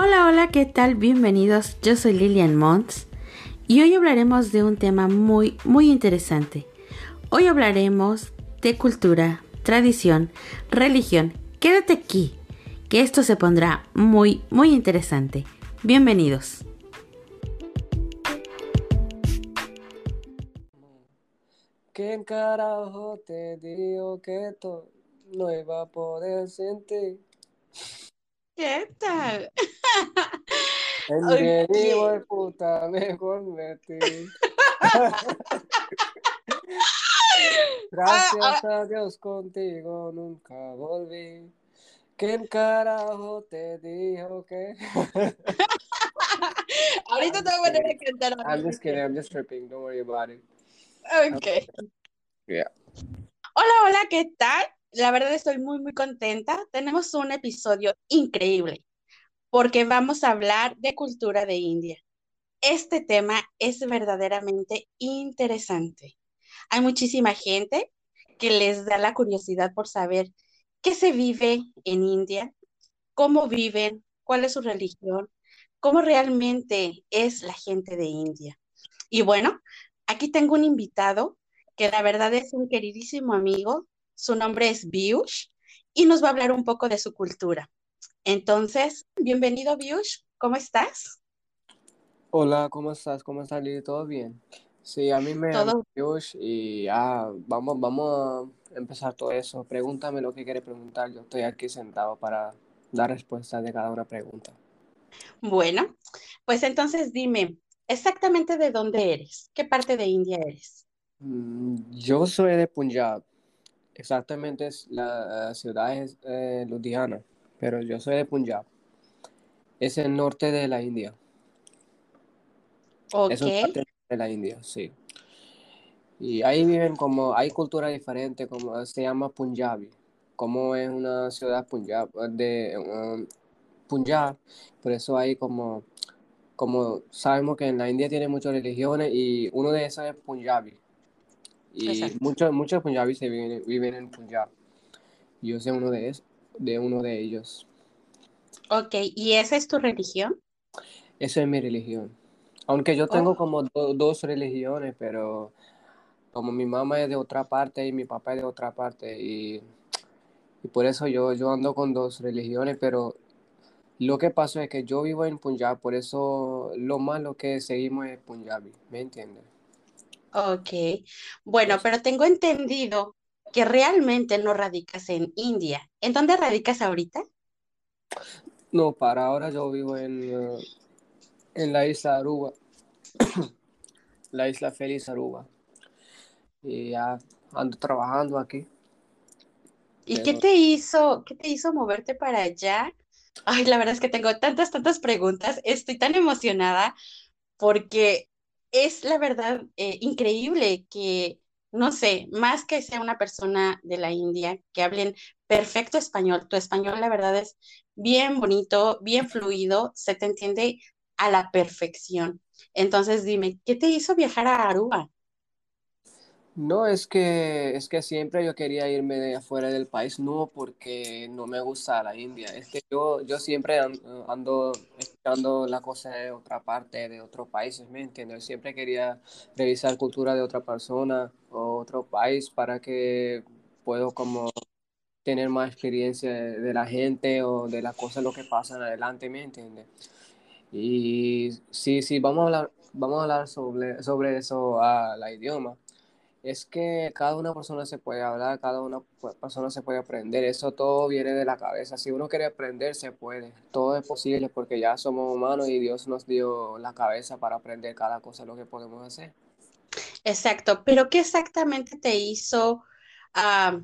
Hola, hola, ¿qué tal? Bienvenidos. Yo soy Lilian Mons y hoy hablaremos de un tema muy, muy interesante. Hoy hablaremos de cultura, tradición, religión. Quédate aquí, que esto se pondrá muy, muy interesante. Bienvenidos. ¿Quién carajo te que no a poder sentir? ¿Qué tal? En Ay, que qué- digo de puta me convertí. Gracias a Dios contigo nunca volví. ¿Quién carajo te dijo que? Ahorita te voy a poner a cantar I'm just kidding, I'm just tripping, don't worry about it. Ok. Yeah. Hola, hola, ¿qué tal? La verdad estoy muy, muy contenta. Tenemos un episodio increíble porque vamos a hablar de cultura de India. Este tema es verdaderamente interesante. Hay muchísima gente que les da la curiosidad por saber qué se vive en India, cómo viven, cuál es su religión, cómo realmente es la gente de India. Y bueno, aquí tengo un invitado que la verdad es un queridísimo amigo. Su nombre es Biush y nos va a hablar un poco de su cultura. Entonces, bienvenido Biush, ¿cómo estás? Hola, ¿cómo estás? ¿Cómo estás, Lili? ¿Todo bien? Sí, a mí me llamo Todo Josh y ah, vamos, vamos a empezar todo eso. Pregúntame lo que quieres preguntar. Yo estoy aquí sentado para dar respuesta de cada una pregunta. bueno. Pues entonces dime, exactamente de dónde eres, qué parte de India eres. Mm, Yo soy de Punjab. Exactamente es la ciudad es eh, Ludhiana, pero yo soy de Punjab. Es el norte de la India. Es Ok, una parte de la India, sí. Y ahí viven como, hay cultura diferente, como se llama Punjabi, como es una ciudad Punjab, de um, Punjab, por eso hay como, como sabemos que en la India tiene muchas religiones y uno de esas es Punjabi. Y exacto. muchos, muchos Punjabis se viven, viven en Punjab. Yo soy uno de, es- de uno de ellos. Ok, ¿y esa es tu religión? Esa es mi religión. Aunque yo tengo Oh, como do- dos religiones, pero como mi mamá es de otra parte y mi papá es de otra parte, y, y por eso yo, yo ando con dos religiones, pero lo que pasó es que yo vivo en Punjab, por eso lo malo que seguimos es Punjabi, ¿me entiendes? Ok. Bueno, Pues, pero tengo entendido que realmente no radicas en India. ¿En dónde radicas ahorita? no, para ahora yo vivo en, en la isla Aruba, la isla Feliz Aruba, y ya ando trabajando aquí, ¿Y qué te hizo, qué te hizo moverte para allá? Ay, la verdad es que tengo tantas, tantas preguntas. Estoy tan emocionada porque es la verdad eh, increíble que, no sé, más que sea una persona de la India, que hablen perfecto español. Tu español, la verdad, es bien bonito, bien fluido, se te entiende a la perfección. Entonces, dime, ¿qué te hizo viajar a Aruba? No, es que, es que siempre yo quería irme de afuera del país, no porque no me gusta la India, es que yo, yo siempre an- ando escuchando la cosa de otra parte, de otros países, ¿me entiendes? Siempre quería revisar cultura de otra persona o otro país para que puedo como tener más experiencia de, la gente o de las cosas, lo que pasan adelante, ¿me entiendes? Y sí, sí, vamos a hablar, vamos a hablar sobre, sobre eso, a la idioma. Es que cada una persona se puede hablar, cada una persona se puede aprender, eso todo viene de la cabeza. Si uno quiere aprender, se puede, todo es posible porque ya somos humanos y Dios nos dio la cabeza para aprender cada cosa lo que podemos hacer. Exacto, pero ¿qué exactamente te hizo ah,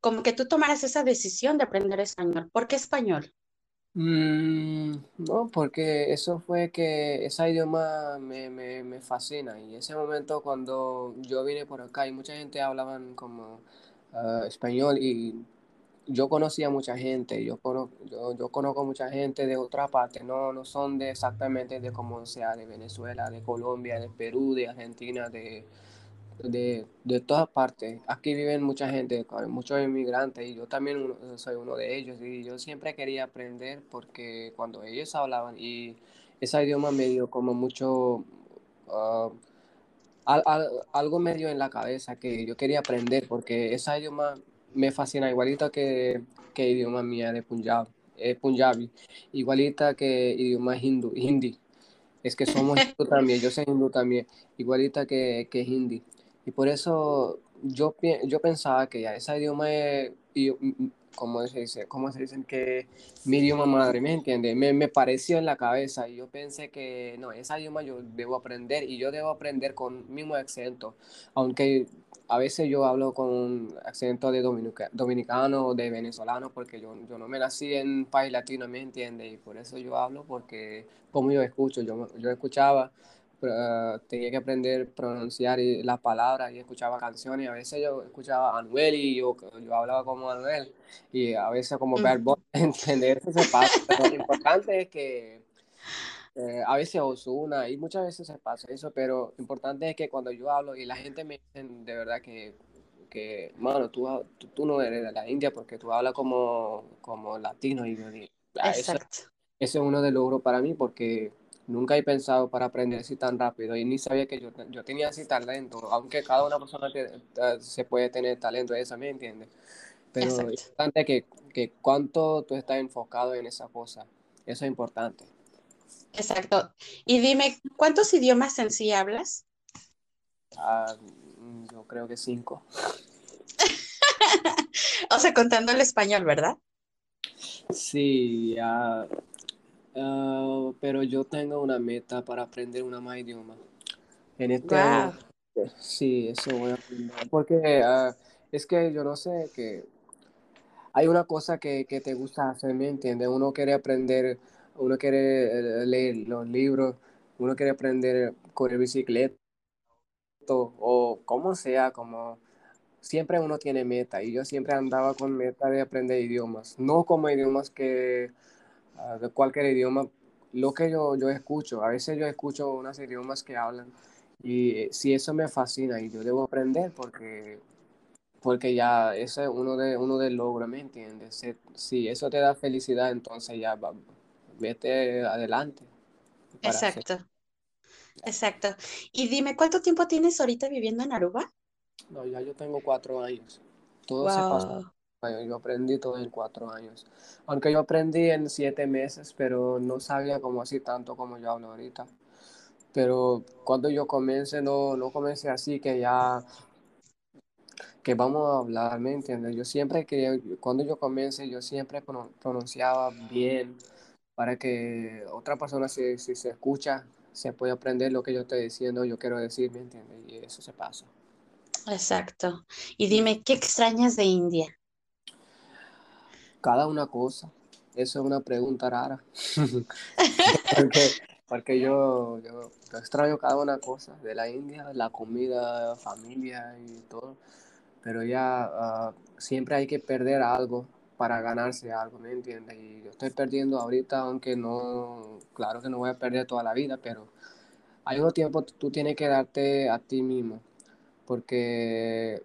como que tú tomaras esa decisión de aprender español? ¿Por qué español? Mm, no, porque eso fue que ese idioma me, me, me fascina. Y ese momento cuando yo vine por acá y mucha gente hablaban como ah, español y yo conocía mucha gente, yo, yo, yo conozco mucha gente de otra parte, no, no son de exactamente de como sea, de Venezuela, de Colombia, de Perú, de Argentina, de de, de todas partes. Aquí viven mucha gente, muchos inmigrantes y yo también soy uno de ellos y yo siempre quería aprender porque cuando ellos hablaban y ese idioma me dio como mucho... Uh, algo medio en la cabeza que yo quería aprender porque ese idioma me fascina igualito que, que idioma mía de Punjab, eh, Punjabi, igualita que idioma hindu, hindi. Es que somos hindú también, yo soy hindú también, igualita que, que hindi. Y por eso yo, yo pensaba que ya ese idioma es, como se dice, cómo se dicen que mi idioma madre, ¿me entiende? Me, me pareció en la cabeza y yo pensé que no, ese idioma yo debo aprender y yo debo aprender con mismo acento, aunque a veces yo hablo con acento de dominicano o de venezolano porque yo, yo no me nací en país latino, ¿me entiende? Y por eso yo hablo porque como yo escucho, yo, yo escuchaba Uh, tenía que aprender a pronunciar las palabras y escuchaba canciones. A veces yo escuchaba a Anuel y yo, yo hablaba como Anuel y a veces como Bad entender eso se pasa. Pero lo importante es que eh, a veces Osuna y muchas veces se pasa eso, pero lo importante es que cuando yo hablo y la gente me dice de verdad que, que mano, tú, tú, no eres de la India porque tú hablas como, como latino y yo digo, ah, eso, eso es uno de logros para mí porque nunca he pensado para aprender así tan rápido y ni sabía que yo, yo tenía así talento, aunque cada una persona se puede tener talento, eso me entiende. Pero es importante que, que cuánto tú estás enfocado en esa cosa, eso es importante. Exacto. Y dime, ¿cuántos idiomas en sí hablas? Ah, yo creo que cinco. o sea, contando el español, ¿verdad? Sí, ya Ah, pero yo tengo una meta para aprender una más idioma. En este año, sí, eso voy a aprender. Porque ah, es que yo no sé que hay una cosa que, que te gusta hacer, ¿me entiendes? Uno quiere aprender, uno quiere eh, leer los libros, uno quiere aprender a correr bicicleta o como sea, como siempre uno tiene meta y yo siempre andaba con meta de aprender idiomas, no como idiomas que de cualquier idioma, lo que yo, yo escucho, a veces yo escucho unos idiomas que hablan y si eso me fascina y yo debo aprender porque, porque ya ese es uno de, uno de logros, ¿me entiendes? Si eso te da felicidad, entonces ya vete adelante. Exacto. Exacto. Y dime, ¿cuánto tiempo tienes ahorita viviendo en Aruba? No, ya yo tengo cuatro años. Todo se pasó yo aprendí todo en cuatro años. Aunque yo aprendí en siete meses, pero no sabía como así tanto como yo hablo ahorita. Pero cuando yo comencé, no, no comencé así que ya, que vamos a hablar, ¿me entiendes? Yo siempre que, cuando yo comencé, yo siempre pronunciaba bien para que otra persona, si, si se escucha, se puede aprender lo que yo estoy diciendo, yo quiero decir, ¿me entiendes? Y eso se pasa. Exacto. Y dime, ¿qué extrañas de India? Cada una cosa. Eso es una pregunta rara. porque, yo, yo, extraño cada una cosa de la India, la comida, familia y todo. Pero ya ah, siempre hay que perder algo para ganarse algo, ¿me entiendes? Y yo estoy perdiendo ahorita, aunque no, claro que no voy a perder toda la vida, pero hay un tiempo tú tienes que darte a ti mismo, porque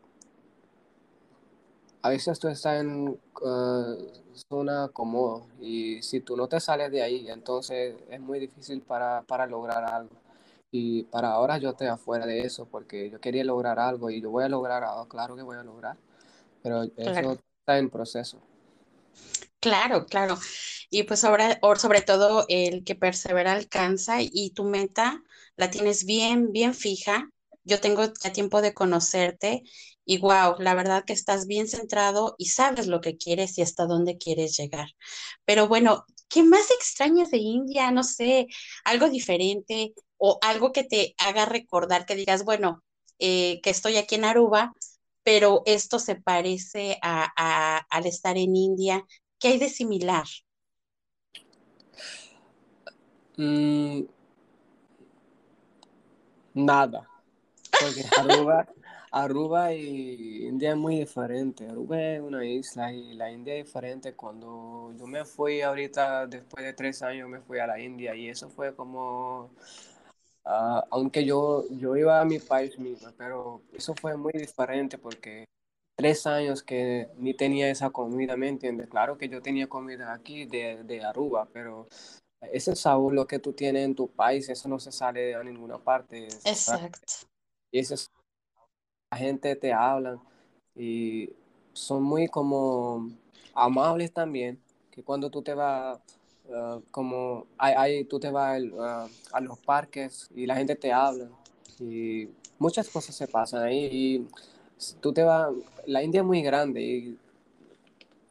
a veces tú estás en uh, zona cómoda y si tú no te sales de ahí, entonces es muy difícil para, para lograr algo. Y para ahora yo estoy afuera de eso porque yo quería lograr algo y yo voy a lograr algo, claro que voy a lograr, pero eso está en proceso. Claro, claro. Y pues ahora, sobre todo el que persevera alcanza y tu meta la tienes bien, bien fija. Yo tengo ya tiempo de conocerte y wow, la verdad que estás bien centrado y sabes lo que quieres y hasta dónde quieres llegar. Pero bueno, ¿qué más extrañas de India? No sé, algo diferente o algo que te haga recordar que digas, bueno, eh, que estoy aquí en Aruba, pero esto se parece a, al estar en India. ¿Qué hay de similar? Mm, nada. Porque Aruba, Aruba y India es muy diferente. Aruba es una isla y la India es diferente. Cuando yo me fui ahorita, después de tres años, me fui a la India y eso fue como Ah, aunque yo, yo iba a mi país mismo, pero eso fue muy diferente porque tres años que ni tenía esa comida, ¿me entiendes? Claro que yo tenía comida aquí de, de Aruba, pero ese sabor lo que tú tienes en tu país, eso no se sale a ninguna parte. Exacto. Y ese la gente te habla y son muy como amables también, que cuando tú te vas, uh, como tú te vas uh, a los parques y la gente te habla y muchas cosas se pasan ahí y tú te vas, la India es muy grande y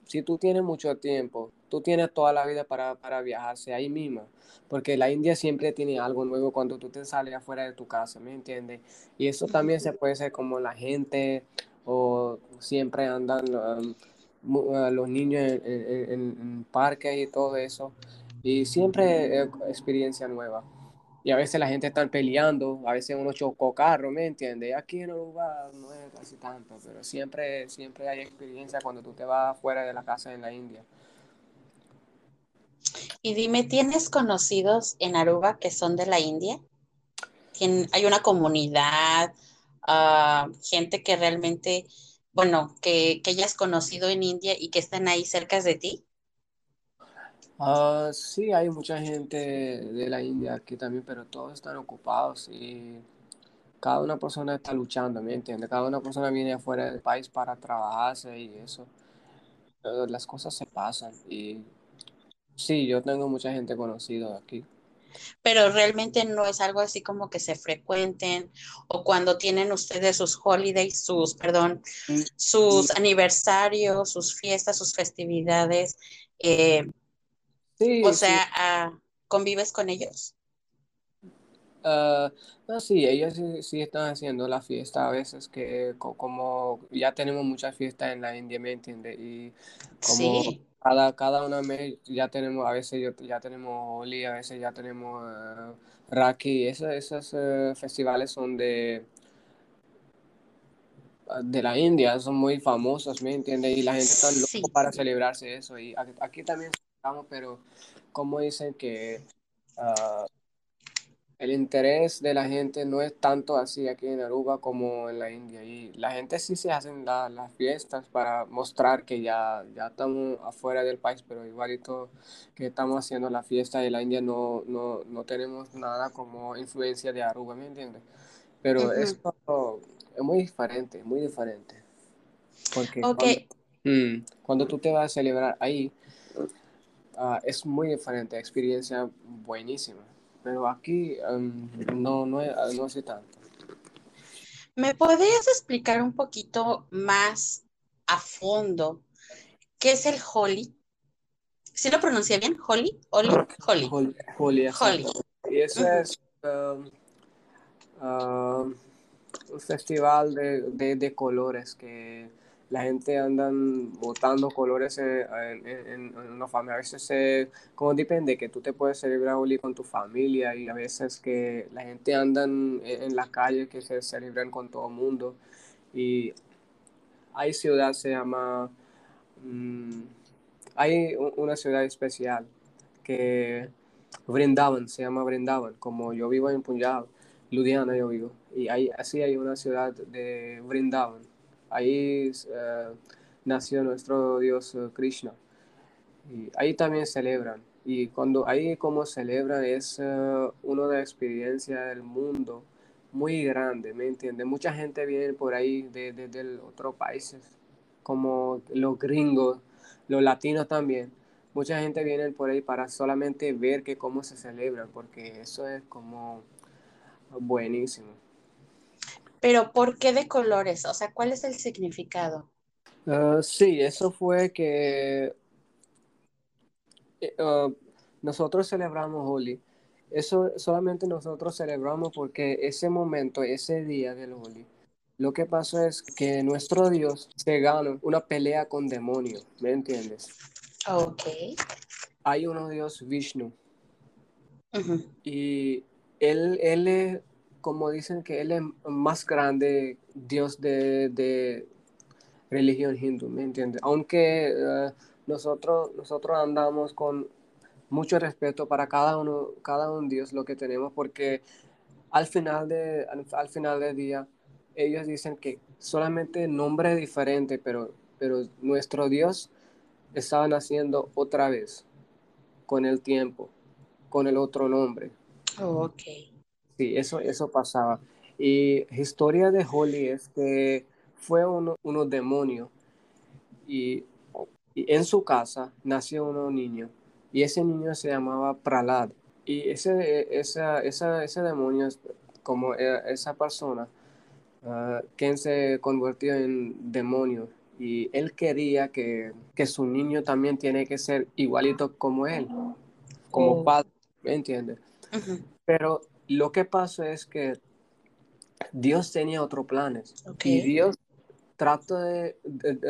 si tú tienes mucho tiempo, tú tienes toda la vida para, para viajarse ahí mismo, porque la India siempre tiene algo nuevo cuando tú te sales afuera de tu casa, ¿me entiendes? Y eso también se puede ser como la gente o siempre andan um, uh, los niños en, en, en, parques y todo eso, y siempre es experiencia nueva. Y a veces la gente está peleando, a veces uno chocó carro, ¿me entiendes? Aquí en Uruguay no es casi tanto, pero siempre, siempre hay experiencia cuando tú te vas fuera de la casa en la India. Y dime, ¿tienes conocidos en Aruba que son de la India? ¿Hay una comunidad, uh, gente que realmente, bueno, que, que hayas conocido en India y que están ahí cerca de ti? Uh, sí, hay mucha gente de la India aquí también, pero todos están ocupados y cada una persona está luchando, ¿me entiendes? Cada una persona viene afuera del país para trabajarse y eso. Pero las cosas se pasan y sí, yo tengo mucha gente conocida aquí. Pero realmente no es algo así como que se frecuenten o cuando tienen ustedes sus holidays, sus, perdón, sus aniversarios, sus fiestas, sus festividades. Eh, Sí, o sí. sea, uh, ¿convives con ellos? Uh, no, sí, ellos sí, sí, están haciendo la fiesta a veces que co como ya tenemos muchas fiestas en la India, ¿me entiendes? Y como Sí. cada, cada una mes ya tenemos, a veces yo, ya tenemos Holi, a veces ya tenemos uh, Raki, esos, esos uh, festivales son de, de la India, son muy famosos, ¿me entiendes? Y la gente está Sí. loco para celebrarse eso. Y aquí, aquí también celebramos, pero como dicen que uh, el interés de la gente no es tanto así aquí en Aruba como en la India. Y la gente sí se hacen la, las fiestas para mostrar que ya, ya estamos afuera del país, pero igualito que estamos haciendo la fiesta de la India no, no, no tenemos nada como influencia de Aruba, ¿me entiendes? Pero Ujú. esto es muy diferente, muy diferente. Porque cuando, mm, cuando tú te vas a celebrar ahí, ah, es muy diferente, experiencia buenísima. Pero aquí um, no, no, no hace tanto. ¿me podrías explicar un poquito más a fondo qué es el Holi? ¿Sí lo pronuncié bien? Holi. Holi, Holi, Holi. exacto. Y eso es um, um, un festival de, de, de colores que la gente andan botando colores en, en, en- una familia. A veces, eh, como depende, que tú te puedes celebrar con tu familia y a veces que la gente anda en, en la calle que se celebran con todo el mundo. Y hay ciudad, se llama... mm, hay una ciudad especial que Vrindavan, se llama Vrindavan, como yo vivo en Punjab, Ludhiana yo vivo, y ahí, así hay una ciudad de Vrindavan. Ahí eh, nació nuestro Dios eh, Krishna. Y ahí también celebran. Y cuando ahí como celebran es eh, una de las experiencias del mundo muy grande, ¿me entiendes? Mucha gente viene por ahí de otros países, como los gringos, los latinos también. Mucha gente viene por ahí para solamente ver que cómo se celebran, porque eso es como buenísimo. Pero ¿por qué de colores? O sea, ¿cuál es el significado? Uh, sí, eso fue que uh, nosotros celebramos Holi. Eso solamente nosotros celebramos porque ese momento, ese día del Holi, lo que pasó es que nuestro Dios se ganó una pelea con demonios, ¿me entiendes? Ok. Hay uno Dios Vishnu y él, él es, como dicen que él es más grande Dios de, de religión hindú, ¿me entiendes? Aunque uh, nosotros, nosotros andamos con mucho respeto para cada uno, cada un Dios lo que tenemos, porque al final, de, al, final del día, ellos dicen que solamente nombre diferente, pero, pero nuestro Dios estaba naciendo otra vez con el tiempo, con el otro nombre. Oh, ok. Sí, eso, eso pasaba. Y historia de Holly es que fue uno, unos demonios y, en su casa nació un niño y ese niño se llamaba Pralad. Y ese, esa, esa, ese demonio, como e, esa persona, uh, quien se convirtió en demonio y él quería que, que, su niño también tiene que ser igualito como él, como oh. padre, ¿me entiendes? Pero lo que pasa es que Dios tenía otros planes y Dios trata de,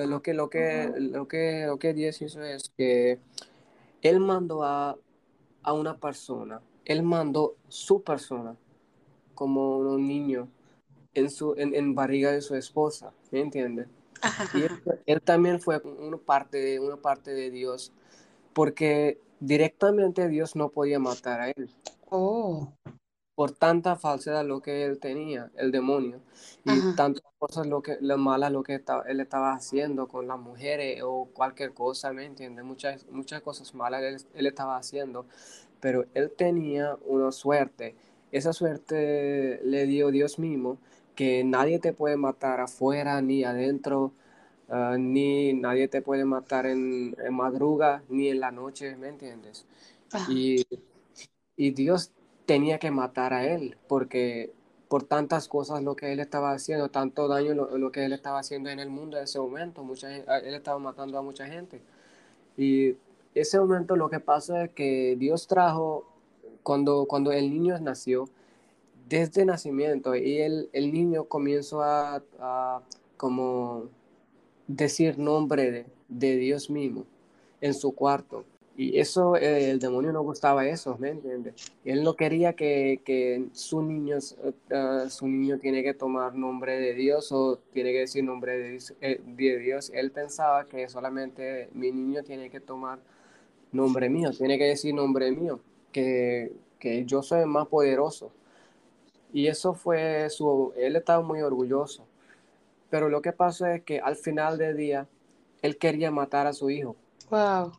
lo que lo que lo que lo que Dios hizo es que él mandó a, a una persona, él mandó su persona como un niño en su en, en barriga de su esposa, ¿me entiendes? Y él, también fue una parte, una parte de Dios, porque directamente Dios no podía matar a él. Oh por tanta falsedad lo que él tenía, el demonio, y tantas cosas lo que, lo malas lo que estaba, él estaba haciendo con las mujeres o cualquier cosa, ¿me entiendes? Muchas, muchas cosas malas él, él, estaba haciendo, pero él tenía una suerte, esa suerte le dio Dios mismo, que nadie te puede matar afuera ni adentro, ah, ni nadie te puede matar en, en, madruga ni en la noche, ¿me entiendes? Y, y Dios tenía que matar a él, porque por tantas cosas lo que él estaba haciendo, tanto daño lo, que él estaba haciendo en el mundo en ese momento, mucha, él estaba matando a mucha gente. Y ese momento lo que pasa es que Dios trajo, cuando, cuando el niño nació, desde nacimiento, y el, el niño comenzó a, como decir nombre de Dios mismo en su cuarto. Y eso, eh, el demonio no gustaba eso, ¿me entiendes? Él no quería que, que su, niño, uh, su niño tiene que tomar nombre de Dios o tiene que decir nombre de, eh, de, Dios. Él pensaba que solamente mi niño tiene que tomar nombre mío, tiene que decir nombre mío, que, que yo soy más poderoso. Y eso fue su, él estaba muy orgulloso. Pero lo que pasa es que al final del día, él quería matar a su hijo. Wow.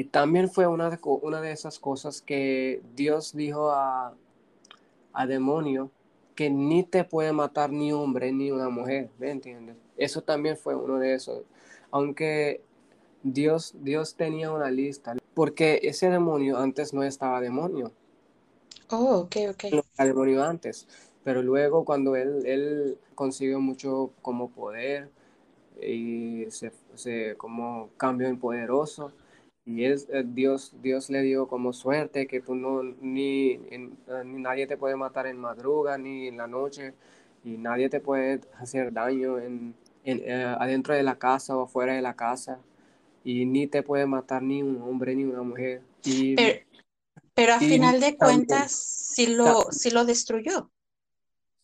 Y también fue una de, una de esas cosas que Dios dijo a, a demonio que ni te puede matar ni hombre ni una mujer, ¿me entiendes? Eso también fue uno de esos. Aunque Dios, Dios tenía una lista, porque ese demonio antes no estaba demonio. Oh, ok, ok. No demonio antes, pero luego cuando él, él consiguió mucho como poder y se, se como cambió en poderoso, y es eh, Dios, Dios le dio como suerte que tú no, ni, eh, ni, nadie te puede matar en madruga ni en la noche, y nadie te puede hacer daño en, en eh, adentro de la casa o fuera de la casa, y ni te puede matar ni un hombre ni una mujer. Y, pero, a final de cuentas, sí lo, sí lo destruyó.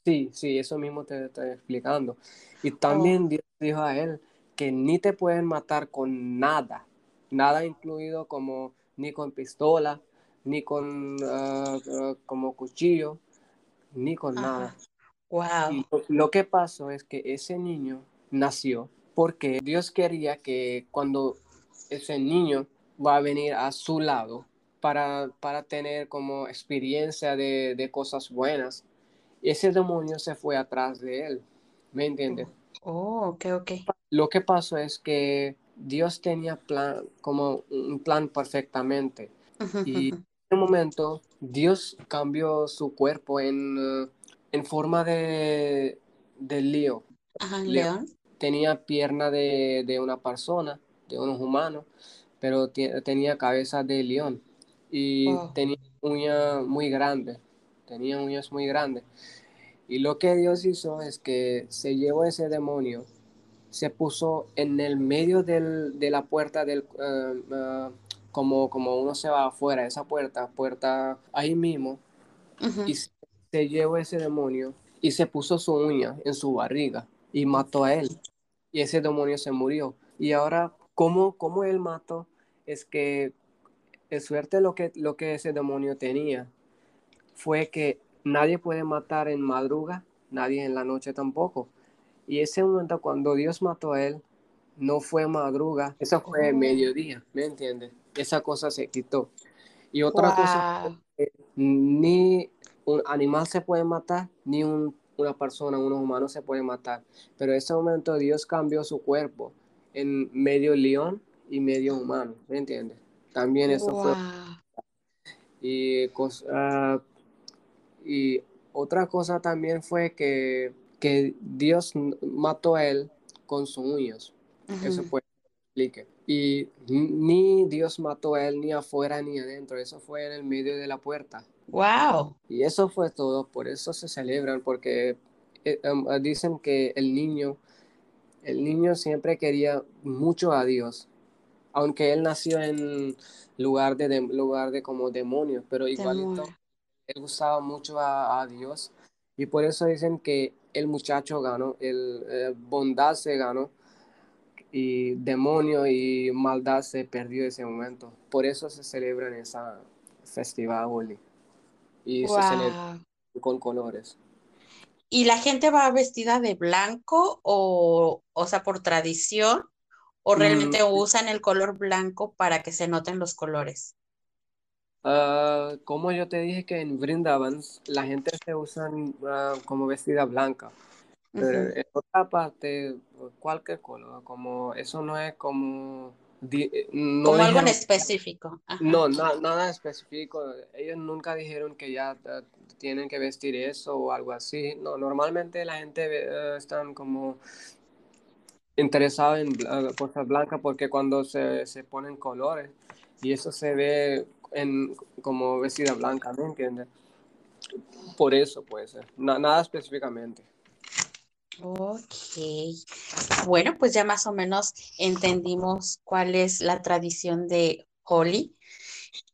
Sí, sí, eso mismo te estoy explicando. Y también oh. Dios dijo a él que ni te pueden matar con nada nada incluido como ni con pistola, ni con ah, como cuchillo, ni con nada. Wow. lo, que pasó es que ese niño nació porque Dios quería que cuando ese niño va a venir a su lado para, para tener como experiencia de, de cosas buenas, ese demonio se fue atrás de él. ¿Me entiendes? Oh, ok, ok. Lo que pasó es que Dios tenía plan, como un plan perfectamente. Y en ese momento Dios cambió su cuerpo en, uh, en forma de, de lío. león. Tenía pierna de, de, una persona, de unos humanos, pero tenía cabeza de león. Y tenía uñas muy grandes. Tenía uñas muy grandes. Y lo que Dios hizo es que se llevó ese demonio se puso en el medio del, de la puerta del... Eh, eh, como, como uno se va afuera, esa puerta, puerta ahí mismo, y se, llevó ese demonio y se puso su uña en su barriga y mató a él. Y ese demonio se murió. Y ahora, ¿cómo, cómo él mató? Es que es suerte lo que, lo que ese demonio tenía fue que nadie puede matar en madruga, nadie en la noche tampoco. Y ese momento cuando Dios mató a él, no fue madruga, eso fue mediodía, ¿me entiendes? Esa cosa se quitó. Y otra cosa, ni un animal se puede matar, ni un- una persona, un humano se puede matar. Pero en ese momento Dios cambió su cuerpo en medio león y medio humano, ¿me entiendes? También eso fue y, cos- ah, y otra cosa también fue que, que Dios mató a él con sus uñas. Eso fue explique. Y ni Dios mató a él ni afuera ni adentro. Eso fue en el medio de la puerta. Wow. Y eso fue todo. Por eso se celebran, porque eh, um, uh, dicen que el niño, el niño siempre quería mucho a Dios. Aunque él nació en lugar de, de- lugar de como demonios, pero igualito Temor. él gustaba mucho a, a Dios y por eso dicen que el muchacho ganó, el eh, bondad se ganó y demonio y maldad se perdió ese momento. Por eso se celebra en esa festival Holi y se celebra con colores. ¿Y la gente va vestida de blanco o, o sea, por tradición? ¿O Mm, realmente usan el color blanco para que se noten los colores? Ah, como yo te dije que en Vrindavan la gente se usa ah, como vestida blanca. Pero en otra parte, cualquier color, como eso no es como, di- no Como algo en específico. Ajá. no, na- nada específico, ellos nunca dijeron que ya eh, tienen que vestir eso o algo así, no, normalmente la gente eh, están como interesada en cosas blancas porque cuando se, se ponen colores y eso se ve en, como vestida blanca, ¿me entiendes? Por eso puede ser, Na- nada específicamente. Ok. Bueno, pues ya más o menos entendimos cuál es la tradición de Holi.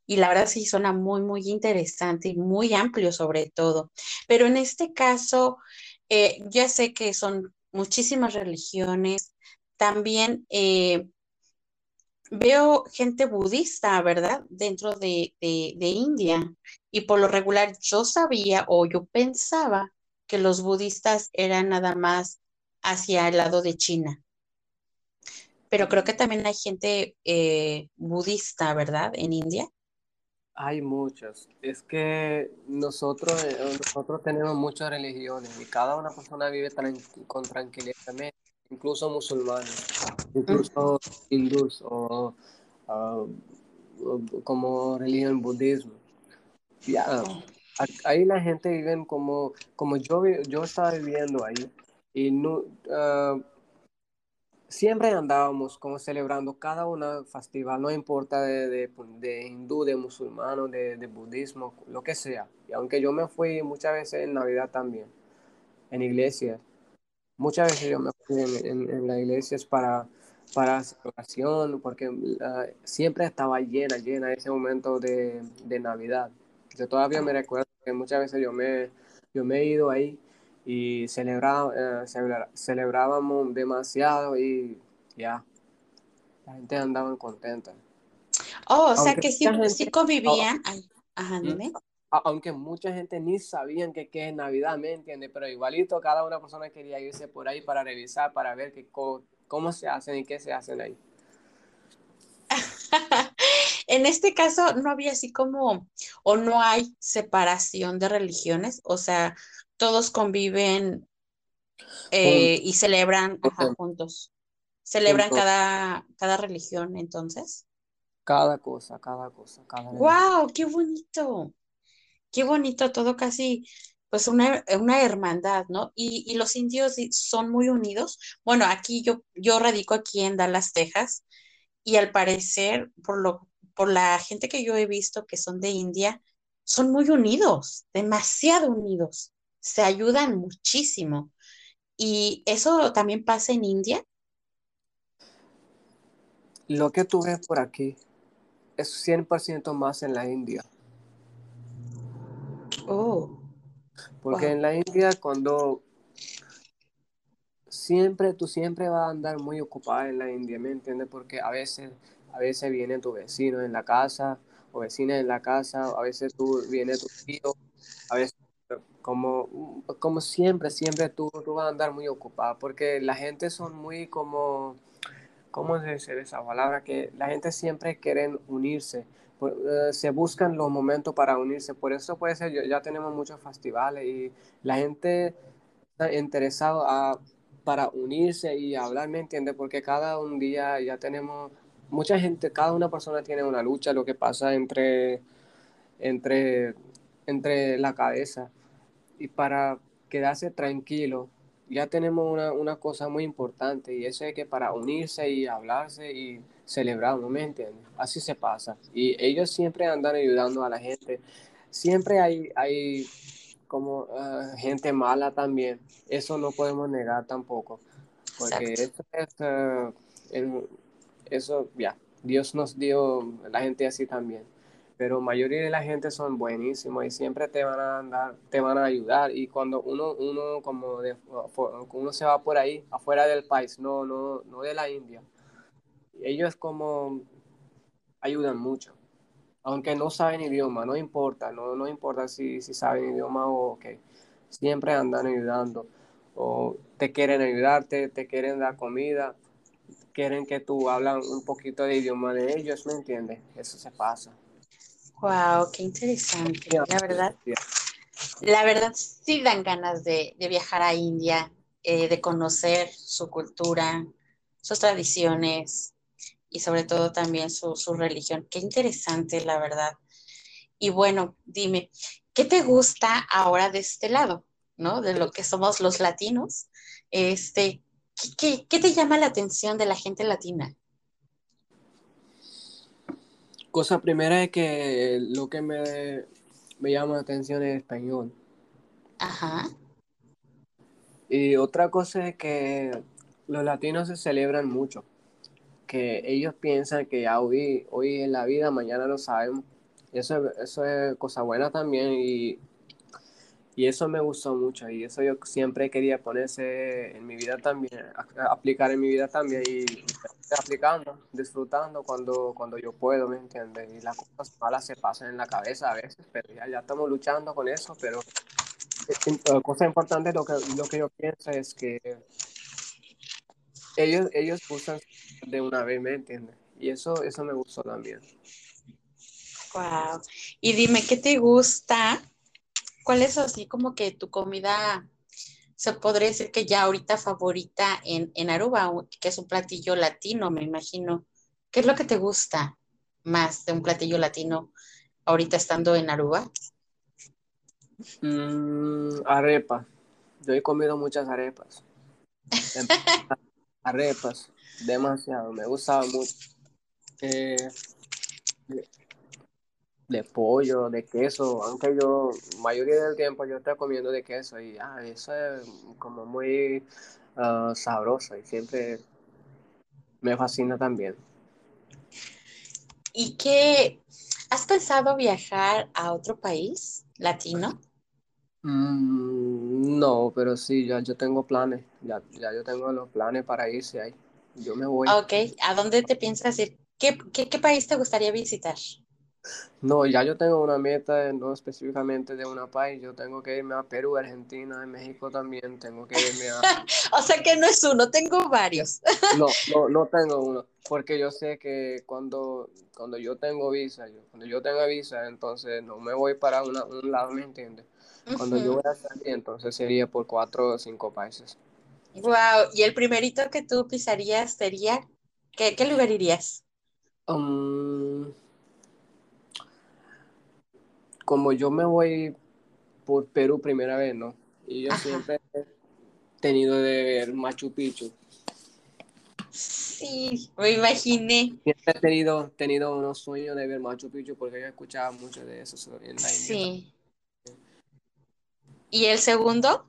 Y la verdad sí suena muy, muy interesante y muy amplio sobre todo. Pero en este caso, eh, ya sé que son muchísimas religiones. También eh, veo gente budista, ¿verdad? Dentro de, de, India. Y por lo regular yo sabía o yo pensaba que los budistas eran nada más hacia el lado de China. Pero creo que también hay gente eh, budista, ¿verdad? En India. Hay muchas. Es que nosotros, eh, nosotros tenemos muchas religiones y cada una persona vive con tranquilidad, incluso musulmanes, incluso hindús o o como religión budismo. Ya, Oh, ahí la gente vive como, como yo, yo estaba viviendo ahí y no, ah, siempre andábamos como celebrando cada una festival, no importa de, de, de hindú, de musulmano, de, de budismo, lo que sea. Y aunque yo me fui muchas veces en Navidad también, en iglesias, muchas veces yo me fui en, en, en las iglesias para, para celebración, porque ah, siempre estaba llena, llena ese momento de, de Navidad. Yo todavía me recuerdo que muchas veces yo me, yo me he ido ahí y celebra, eh, celebra- celebrábamos demasiado y ya, la gente andaba contenta. Oh, o sea que sí, mucha sí gente, convivían. Ay, ajá, ¿Mm? dime. Aunque mucha gente ni sabían que, que es Navidad, ¿me entiendes? Pero igualito cada una persona quería irse por ahí para revisar, para ver que, co- cómo se hacen y qué se hacen ahí. En este caso no había así como, o no hay separación de religiones, o sea, todos conviven eh, y celebran, ajá, juntos. Celebran juntos, cada, cada religión, entonces. cada cosa, cada cosa, cada. ¡Wow! ¡Qué bonito! Qué bonito, todo casi, pues una, una hermandad, ¿no? Y, y los indios son muy unidos. Bueno, aquí yo, yo radico aquí en Dallas, Texas, y al parecer, por lo, por la gente que yo he visto que son de India, son muy unidos, demasiado unidos. Se ayudan muchísimo. Y eso también pasa en India. Lo que tú ves por aquí es 100% más en la India, Oh, porque wow. en la India cuando siempre, tú siempre vas a andar muy ocupada en la India, ¿me entiendes? Porque a veces, a veces viene tu vecino en la casa, o vecina en la casa, a veces tú viene tu tío, a veces como, como siempre, siempre tú, tú vas a andar muy ocupado, porque la gente son muy como, ¿cómo se dice esa palabra? Que la gente siempre quiere unirse, se buscan los momentos para unirse, por eso puede ser, ya tenemos muchos festivales y la gente está interesado a, para unirse y hablar, ¿me entiendes? Porque cada un día ya tenemos, mucha gente, cada una persona tiene una lucha, lo que pasa entre, entre, entre la cabeza y para quedarse tranquilo, ya tenemos una, una, cosa muy importante y eso es que para unirse y hablarse y celebrar, ¿no me entiendes? Así se pasa. Y ellos siempre andan ayudando a la gente. Siempre hay, hay como uh, gente mala también. Eso no podemos negar tampoco. Porque eso, es, uh, eso, ya, Dios nos dio la gente así también pero mayoría de la gente son buenísimos y siempre te van a andar, te van a ayudar y cuando uno, uno como de, uno se va por ahí afuera del país, no, no, no de la India, ellos como ayudan mucho, aunque no saben idioma, no importa, no, no importa si, si saben idioma o qué, siempre andan ayudando o te quieren ayudarte, te quieren dar comida, quieren que tú hablan un poquito de idioma de ellos, ¿me entiendes? Eso se pasa. Wow, qué interesante. La verdad, la verdad sí dan ganas de, viajar a India, eh, de conocer su cultura, sus tradiciones y sobre todo también su, religión. Qué interesante, la verdad. Y bueno, dime, ¿qué te gusta ahora de este lado, no? De lo que somos los latinos. Este, qué te llama la atención de la gente latina? Cosa primera es que lo que me, me llama la atención es español. Ajá. Y otra cosa es que los latinos se celebran mucho. Que ellos piensan que ya hoy, hoy en la vida, mañana lo sabemos. Eso, eso es cosa buena también y y eso me gustó mucho y eso yo siempre quería ponerse en mi vida también, aplicar en mi vida también y aplicando, disfrutando cuando, cuando yo puedo, ¿me entiendes? Y las cosas malas se pasan en la cabeza a veces, pero ya, ya estamos luchando con eso, pero la cosa importante, lo que, lo que yo pienso es que ellos, ellos usan de una vez, ¿me entiendes? Y eso, eso me gustó también. Wow. Y dime, ¿qué te gusta ¿Cuál es así como que tu comida, se podría decir que ya ahorita favorita en, en Aruba, que es un platillo latino, me imagino? ¿Qué es lo que te gusta más de un platillo latino ahorita estando en Aruba? Mm, arepa. Yo he comido muchas arepas. arepas, demasiado. Me gustaba mucho. Eh, de pollo, de queso, aunque yo, mayoría del tiempo yo estoy comiendo de queso y ah, eso es como muy uh, sabroso y siempre me fascina también. ¿Y qué? ¿Has pensado viajar a otro país latino? Mm, no, pero sí, ya yo tengo planes, ya, ya yo tengo los planes para irse ahí. Yo me voy. Ok, ¿a dónde te piensas ir? ¿Qué, qué, qué país te gustaría visitar? No, ya yo tengo una meta, no específicamente de una país, yo tengo que irme a Perú, Argentina, en México también, tengo que irme a... o sea que no es uno, tengo varios. no, no, no tengo uno, porque yo sé que cuando, cuando yo tengo visa, yo, cuando yo tenga visa, entonces no me voy para un lado, ¿me entiendes? Cuando yo voy a salir, entonces sería por cuatro o cinco países. Wow, y el primerito que tú pisarías sería, ¿qué, qué lugar irías? Um, como yo me voy por Perú primera vez, ¿no? Y yo siempre he tenido de ver Machu Picchu. Sí, me imaginé. Siempre he tenido, tenido unos sueños de ver Machu Picchu porque yo escuchaba mucho de eso en la Sí. ¿Y el segundo?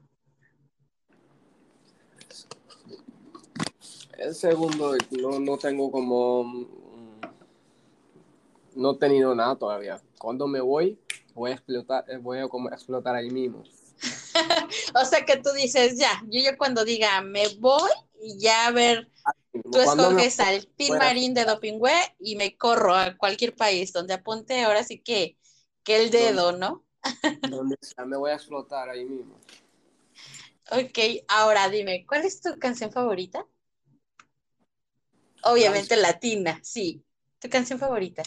El segundo no, no tengo como... No he tenido nada todavía. Cuando me voy, voy a explotar, eh, voy a como explotar ahí mismo. o sea que tú dices, ya, yo, yo cuando diga me voy ya a ver, tú escoges al Pin Marín de Dopingüe y me corro a cualquier país donde apunte ahora sí que, que el dedo, ¿no? Donde sea, me voy a explotar ahí mismo. Ok, ahora dime, ¿cuál es tu canción favorita? Obviamente latina, sí. ¿Tu canción favorita?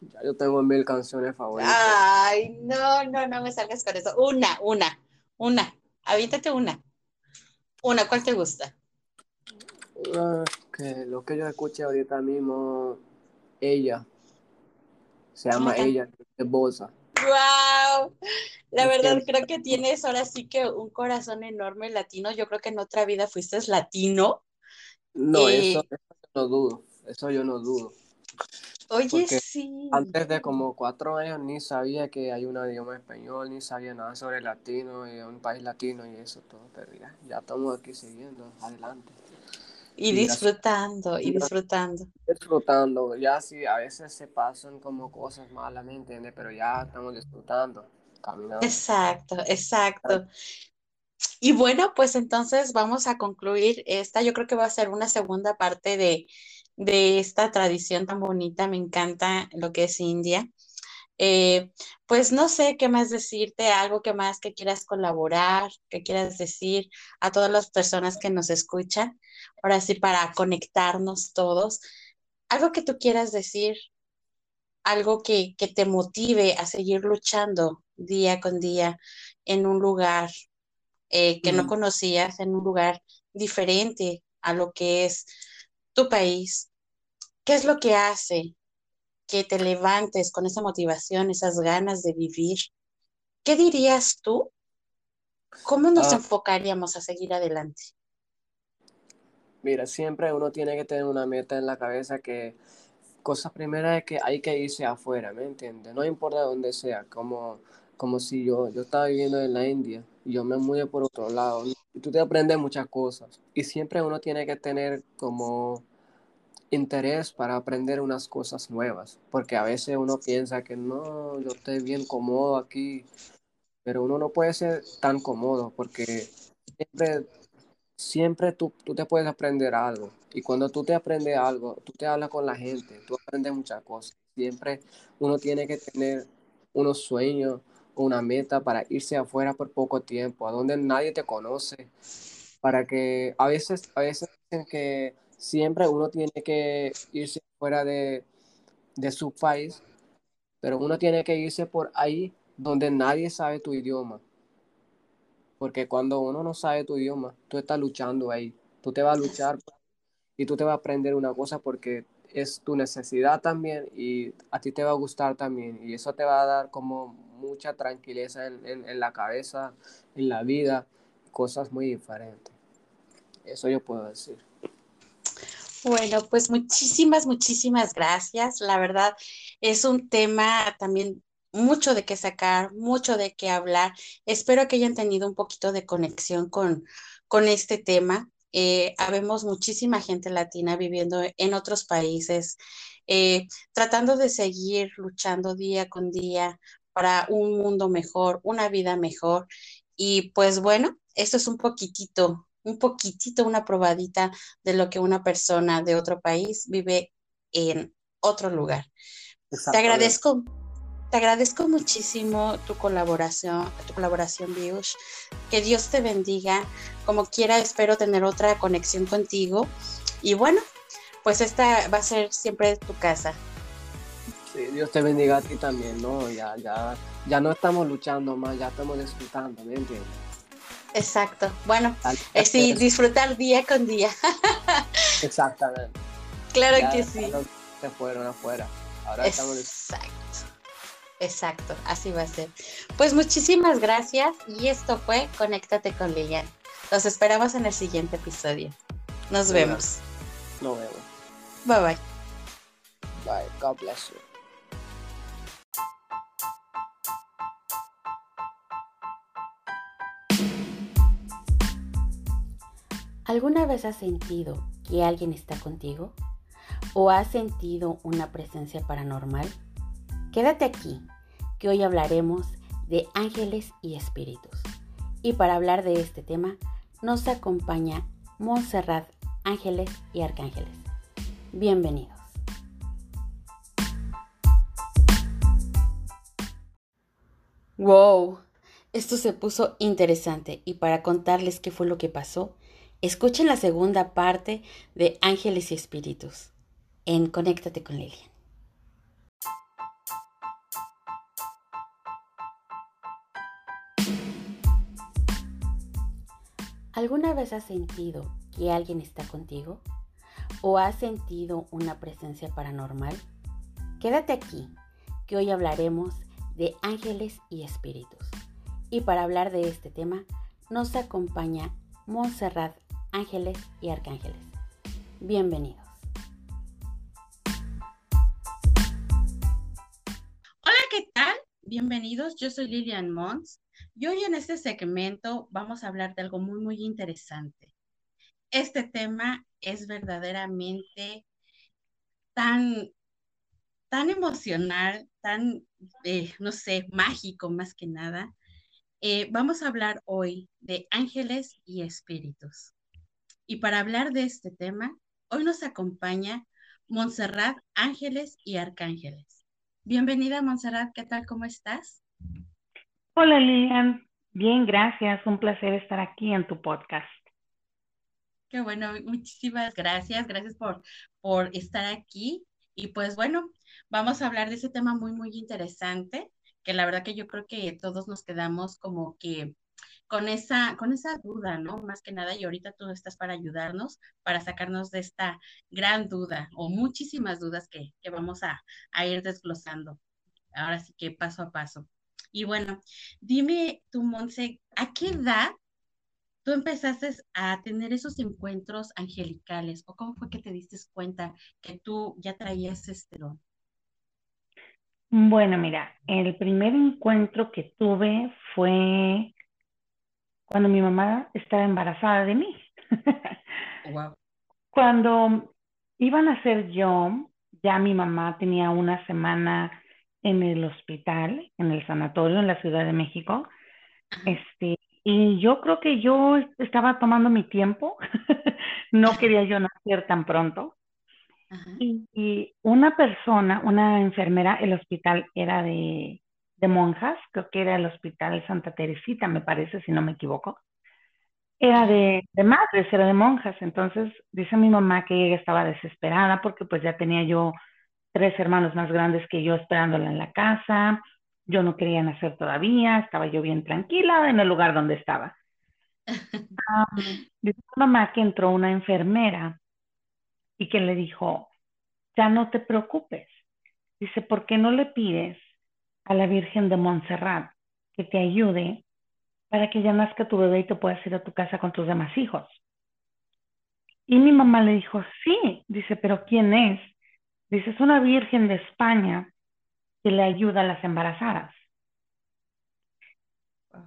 Ya yo tengo mil canciones favoritas. Ay, no, no, no me salgas con eso. Una, una, una. Avítate una. Una, ¿cuál te gusta? Que lo que yo escuché ahorita mismo, ella. Se llama ella, de Bosa. ¡Wow! La verdad, creo que tienes ahora sí que un corazón enorme latino. Yo creo que en otra vida fuiste latino. No, eso, eso no dudo. Eso yo no dudo. Oye, sí. Antes de como cuatro años ni sabía que hay un idioma español, ni sabía nada sobre latino y un país latino y eso todo, pero ya, ya estamos aquí siguiendo adelante. Y, disfrutando, y disfrutando. Disfrutando, ya sí, a veces se pasan como cosas malas, ¿me entiendes? Pero ya estamos disfrutando, caminando. Exacto, exacto. Y bueno, pues entonces vamos a concluir esta. Yo creo que va a ser una segunda parte de, de esta tradición tan bonita. Me encanta lo que es India. Eh, pues no sé qué más decirte, algo que más que quieras colaborar, que quieras decir a todas las personas que nos escuchan, ahora sí para conectarnos todos, algo que tú quieras decir, algo que, que te motive a seguir luchando día con día en un lugar eh, que no conocías, en un lugar diferente a lo que es tu país. ¿Qué es lo que hace que te levantes con esa motivación, esas ganas de vivir? ¿Qué dirías tú? ¿Cómo nos ah. enfocaríamos a seguir adelante? Mira, siempre uno tiene que tener una meta en la cabeza que cosa primera es que hay que irse afuera, ¿me entiendes? No importa dónde sea, como, como si yo, yo estaba viviendo en la India y yo me mudé por otro lado. Y tú te aprendes muchas cosas. Y siempre uno tiene que tener como interés para aprender unas cosas nuevas, porque a veces uno piensa que no, yo estoy bien cómodo aquí, pero uno no puede ser tan cómodo porque siempre, siempre tú, tú te puedes aprender algo y cuando tú te aprendes algo, tú te hablas con la gente, tú aprendes muchas cosas. Siempre uno tiene que tener unos sueños, una meta para irse afuera por poco tiempo, a donde nadie te conoce, para que a veces, a veces dicen que siempre uno tiene que irse fuera de, su país, pero uno tiene que irse por ahí donde nadie sabe tu idioma. Porque cuando uno no sabe tu idioma, tú estás luchando ahí. Tú te vas a luchar y tú te vas a aprender una cosa porque es tu necesidad también y a ti te va a gustar también. Y eso te va a dar como mucha tranquilidad en, en la cabeza, en la vida, cosas muy diferentes. Eso yo puedo decir. Bueno, pues muchísimas, muchísimas gracias. La verdad es un tema también mucho de qué sacar, mucho de qué hablar. Espero que hayan tenido un poquito de conexión con, con este tema. Eh, habemos muchísima gente latina viviendo en otros países, eh, tratando de seguir luchando día con día para un mundo mejor, una vida mejor. Y pues bueno, esto es un poquitito un poquitito, una probadita de lo que una persona de otro país vive en otro lugar. Te agradezco, te agradezco muchísimo tu colaboración, tu colaboración, Biush. Que Dios te bendiga. Como quiera, espero tener otra conexión contigo. Y bueno, pues esta va a ser siempre tu casa. Sí, Dios te bendiga a ti también, ¿no? Ya, ya, ya no estamos luchando más, ya estamos disfrutando, ¿me entiendes? Exacto. Bueno, eh, sí, disfrutar día con día. Exactamente. Claro que sí. Se fueron afuera. Ahora estamos. Exacto. Exacto, así va a ser. Pues muchísimas gracias y esto fue Conéctate con Lilian. Los esperamos en el siguiente episodio. Nos vemos. Nos vemos. Bye bye. Bye. God bless you. ¿Alguna vez has sentido que alguien está contigo? ¿O has sentido una presencia paranormal? Quédate aquí, que hoy hablaremos de ángeles y espíritus. Y para hablar de este tema nos acompaña Montserrat Ángeles y Arcángeles. Bienvenidos. Wow, esto se puso interesante y para contarles qué fue lo que pasó, escuchen la segunda parte de Ángeles y Espíritus en Conéctate con Lilian. ¿Alguna vez has sentido que alguien está contigo? ¿O has sentido una presencia paranormal? Quédate aquí, que hoy hablaremos de ángeles y espíritus. Y para hablar de este tema nos acompaña Montserrat Ángeles y Arcángeles. Bienvenidos. Hola, ¿qué tal? Bienvenidos, yo soy Lilian Mons y hoy en este segmento vamos a hablar de algo muy, muy interesante. Este tema es verdaderamente tan tan emocional, tan, eh, no sé, mágico más que nada. Eh, vamos a hablar hoy de ángeles y espíritus. Y para hablar de este tema, hoy nos acompaña Montserrat Ángeles y Arcángeles. Bienvenida, Montserrat, ¿qué tal? ¿Cómo estás? Hola, Lilian. Bien, gracias. Un placer estar aquí en tu podcast. Qué bueno, muchísimas gracias. Gracias por, por estar aquí. Y pues bueno, vamos a hablar de ese tema muy, muy interesante, que la verdad que yo creo que todos nos quedamos como que con esa, con esa duda, ¿no? Más que nada, y ahorita tú estás para ayudarnos, para sacarnos de esta gran duda o muchísimas dudas que, que vamos a, a ir desglosando. Ahora sí que paso a paso. Y bueno, dime tú, Monse, ¿a qué edad tú empezaste a tener esos encuentros angelicales o cómo fue que te diste cuenta que tú ya traías este don? Bueno, mira, el primer encuentro que tuve fue cuando mi mamá estaba embarazada de mí. wow. Cuando iban a ser yo, ya mi mamá tenía una semana en el hospital, en el sanatorio en la Ciudad de México. Este, y yo creo que yo estaba tomando mi tiempo, no quería yo nacer tan pronto. Y, una persona, una enfermera, el hospital era de, de, monjas, creo que era el hospital Santa Teresita, me parece, si no me equivoco. Era de, de madres, era de monjas. Entonces dice mi mamá que ella estaba desesperada porque pues ya tenía yo tres hermanos más grandes que yo esperándola en la casa yo no quería nacer todavía, estaba yo bien tranquila en el lugar donde estaba. dice mamá que entró una enfermera y que le dijo, ya no te preocupes. Dice, ¿por qué no le pides a la Virgen de Montserrat que te ayude para que ya nazca tu bebé y te puedas ir a tu casa con tus demás hijos? Y mi mamá le dijo, sí. Dice, ¿pero quién es? Dice, es una Virgen de España que le ayuda a las embarazadas.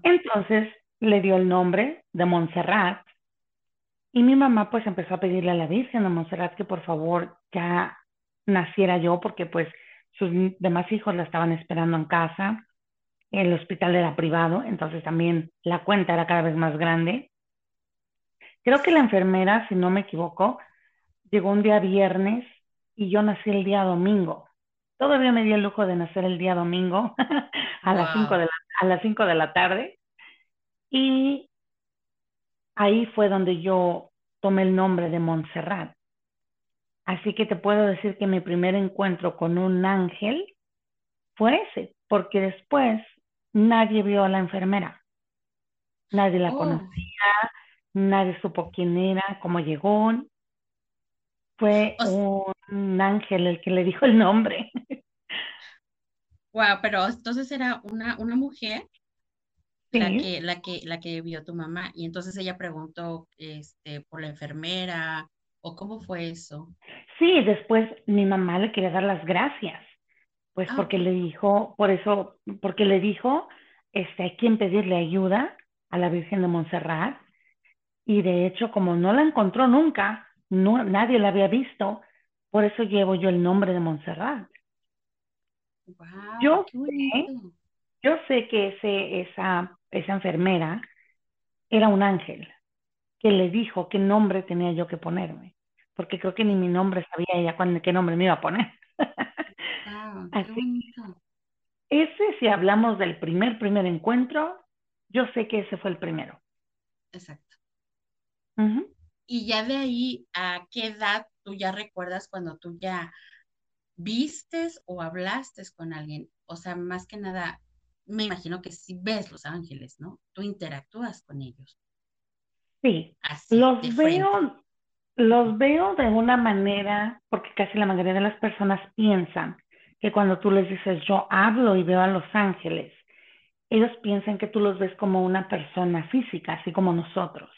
Entonces le dio el nombre de Montserrat y mi mamá pues empezó a pedirle a la Virgen de Montserrat que por favor ya naciera yo porque pues sus demás hijos la estaban esperando en casa, el hospital era privado, entonces también la cuenta era cada vez más grande. Creo que la enfermera, si no me equivoco, llegó un día viernes y yo nací el día domingo. Todavía me di el lujo de nacer el día domingo a, las 5 de la, a las 5 de la tarde. Y ahí fue donde yo tomé el nombre de Montserrat. Así que te puedo decir que mi primer encuentro con un ángel fue ese, porque después nadie vio a la enfermera. Nadie la oh. conocía, nadie supo quién era, cómo llegó. Fue un ángel el que le dijo el nombre. Wow, pero entonces era una, una mujer la, que, la, que, la que vio tu mamá y entonces ella preguntó este, por la enfermera o cómo fue eso. Sí, después mi mamá le quería dar las gracias, pues ah, porque le dijo, por eso, porque le dijo, este, hay quien pedirle ayuda a la Virgen de Montserrat y de hecho como no la encontró nunca, no, nadie la había visto, por eso llevo yo el nombre de Montserrat. Yo, sé, yo sé que ese, esa, esa enfermera era un ángel que le dijo qué nombre tenía yo que ponerme, porque creo que ni mi nombre sabía ella cuándo, qué nombre me iba a poner. Así, ese, si hablamos del primer, primer encuentro, yo sé que ese fue el primero. Exacto. Uh Y ya de ahí, ¿a qué edad tú ya recuerdas cuando tú ya vistes o hablaste con alguien? O sea, más que nada, me imagino que si ves los ángeles, ¿no? Tú interactúas con ellos. Sí, los veo, los veo de una manera, porque casi la mayoría de las personas piensan que cuando tú les dices yo hablo y veo a los ángeles, ellos piensan que tú los ves como una persona física, así como nosotros.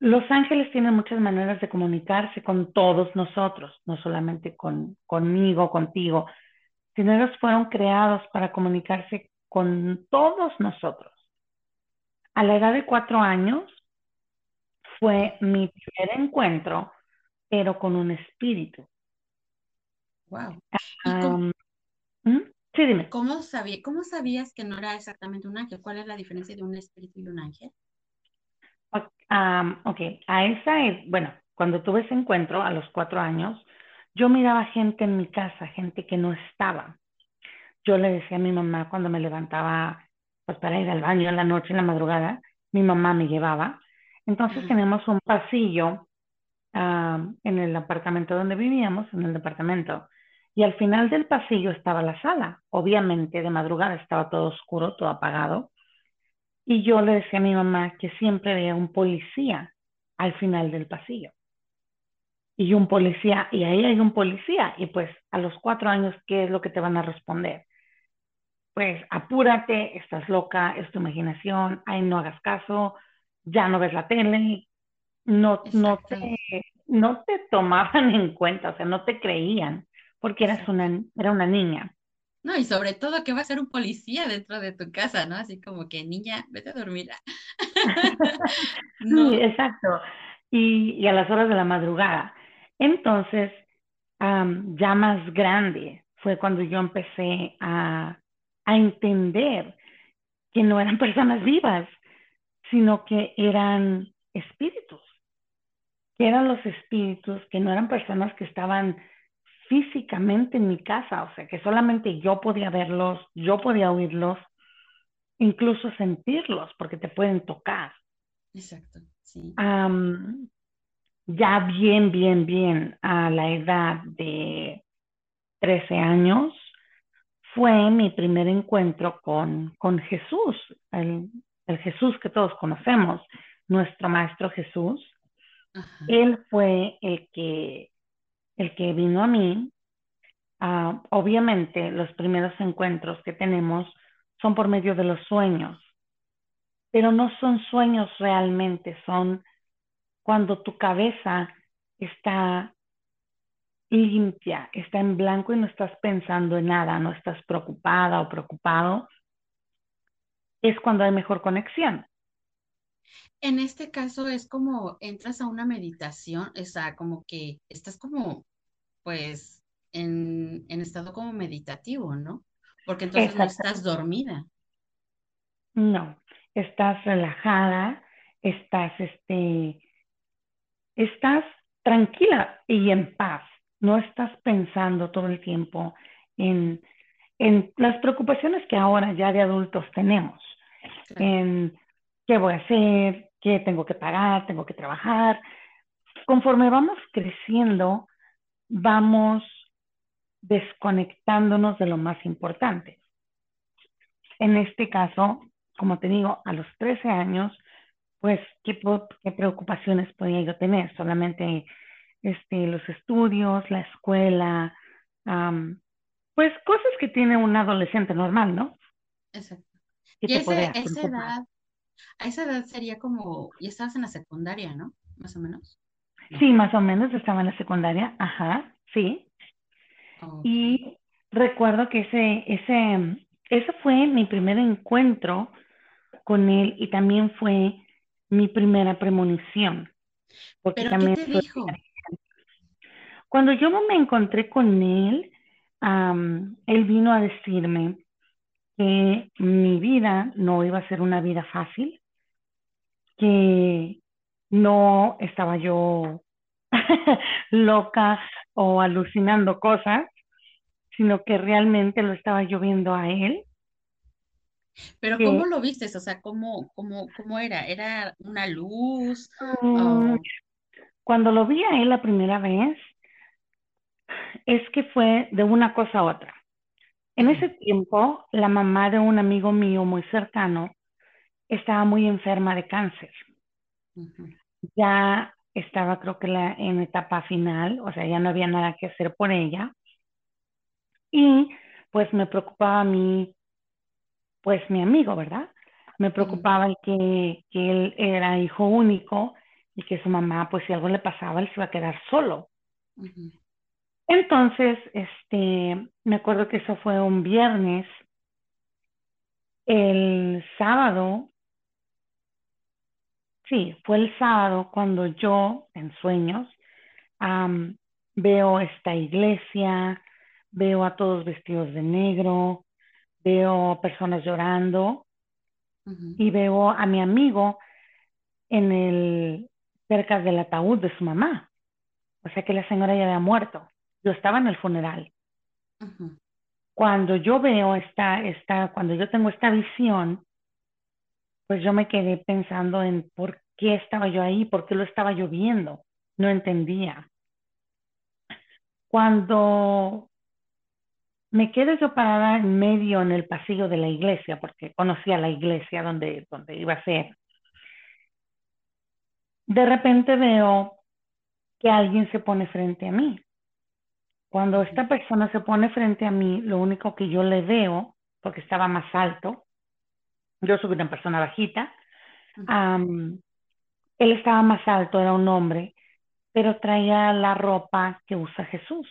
Los ángeles tienen muchas maneras de comunicarse con todos nosotros, no solamente con, conmigo, contigo, sino ellos fueron creados para comunicarse con todos nosotros. A la edad de cuatro años fue mi primer encuentro, pero con un espíritu. Wow. ¿Mm? Sí, dime. ¿Cómo, sabía, ¿Cómo sabías que no era exactamente un ángel? ¿Cuál es la diferencia de un espíritu y un ángel? ok, a esa, bueno, cuando tuve ese encuentro a los cuatro años, yo miraba gente en mi casa, gente que no estaba. Yo le decía a mi mamá cuando me levantaba pues para ir al baño en la noche, en la madrugada, mi mamá me llevaba. Entonces tenemos un pasillo en el apartamento donde vivíamos, en el departamento. Y al final del pasillo estaba la sala. Obviamente de madrugada estaba todo oscuro, todo apagado. Y yo le decía a mi mamá que siempre veía un policía al final del pasillo. Y un policía, y ahí hay un policía. Y pues a los cuatro años, ¿qué es lo que te van a responder? Pues apúrate, estás loca, es tu imaginación, ahí no hagas caso, ya no ves la tele, no, no, te, no te tomaban en cuenta, o sea, no te creían porque eras una, era una niña. No, y sobre todo que va a ser un policía dentro de tu casa, ¿no? Así como que, niña, vete a dormir. Sí, exacto. Y, a las horas de la madrugada. Entonces, ya más grande fue cuando yo empecé a, a entender que no eran personas vivas, sino que eran espíritus, que eran los espíritus, que no eran personas que estaban físicamente en mi casa, o sea, que solamente yo podía verlos, yo podía oírlos, incluso sentirlos, porque te pueden tocar. Exacto, sí. ya bien, bien, bien a la edad de 13 años, fue mi primer encuentro con, con Jesús, el, el, Jesús que todos conocemos, nuestro Maestro Jesús. Él fue el que el que vino a mí, ah, obviamente los primeros encuentros que tenemos son por medio de los sueños, pero no son sueños realmente, son cuando tu cabeza está limpia, está en blanco y no estás pensando en nada, no estás preocupada o preocupado, es cuando hay mejor conexión. En este caso es como entras a una meditación, o sea, como que estás como, pues, en, estado como meditativo, ¿no? Porque entonces no estás dormida. No, estás relajada, estás, este, estás tranquila y en paz. No estás pensando todo el tiempo en, en las preocupaciones que ahora ya de adultos tenemos, en qué voy a hacer, qué tengo que pagar, tengo que trabajar. Conforme vamos creciendo, vamos desconectándonos de lo más importante. En este caso, como te digo, a los 13 años, pues, ¿qué, qué preocupaciones podía yo tener? Solamente este, los estudios, la escuela, pues cosas que tiene un adolescente normal, ¿no? Exacto. Y esa edad, a esa edad sería como, ya estabas en la secundaria, ¿no? Más o menos. Sí, más o menos estaba en la secundaria, ajá, sí. Y recuerdo que ese, ese, ese fue mi primer encuentro con él y también fue mi primera premonición. Porque también qué te dijo? Cuando yo me encontré con él, él vino a decirme que mi vida no iba a ser una vida fácil, que no estaba yo loca o alucinando cosas, sino que realmente lo estaba yo viendo a él. Pero que- ¿cómo lo viste? O sea, ¿cómo, cómo, cómo era? ¿Era una luz? Mm, Oh, Cuando lo vi a él la primera vez, es que fue de una cosa a otra. En ese tiempo, la mamá de un amigo mío muy cercano estaba muy enferma de cáncer. Ya estaba, creo que la, en etapa final, o sea, ya no había nada que hacer por ella. Y pues me preocupaba a mí, pues mi amigo, ¿verdad? Me preocupaba el que, que él era hijo único y que su mamá, pues si algo le pasaba, él se iba a quedar solo. Entonces, este, me acuerdo que eso fue un viernes. El sábado, sí, fue el sábado cuando yo, en sueños, veo esta iglesia, veo a todos vestidos de negro, veo personas llorando y veo a mi amigo en el, cerca del ataúd de su mamá. O sea que la señora ya había muerto. Yo estaba en el funeral. Cuando yo veo esta, esta, cuando yo tengo esta visión, pues yo me quedé pensando en por qué estaba yo ahí, por qué lo estaba yo viendo. No entendía. Cuando me quedé yo parada en medio en el pasillo de la iglesia, porque conocía la iglesia donde, donde iba a ser, de repente veo que alguien se pone frente a mí. Cuando esta persona se pone frente a mí, lo único que yo le veo, porque estaba más alto, yo soy una persona bajita, am, él estaba más alto, era un hombre, pero traía la ropa que usa Jesús.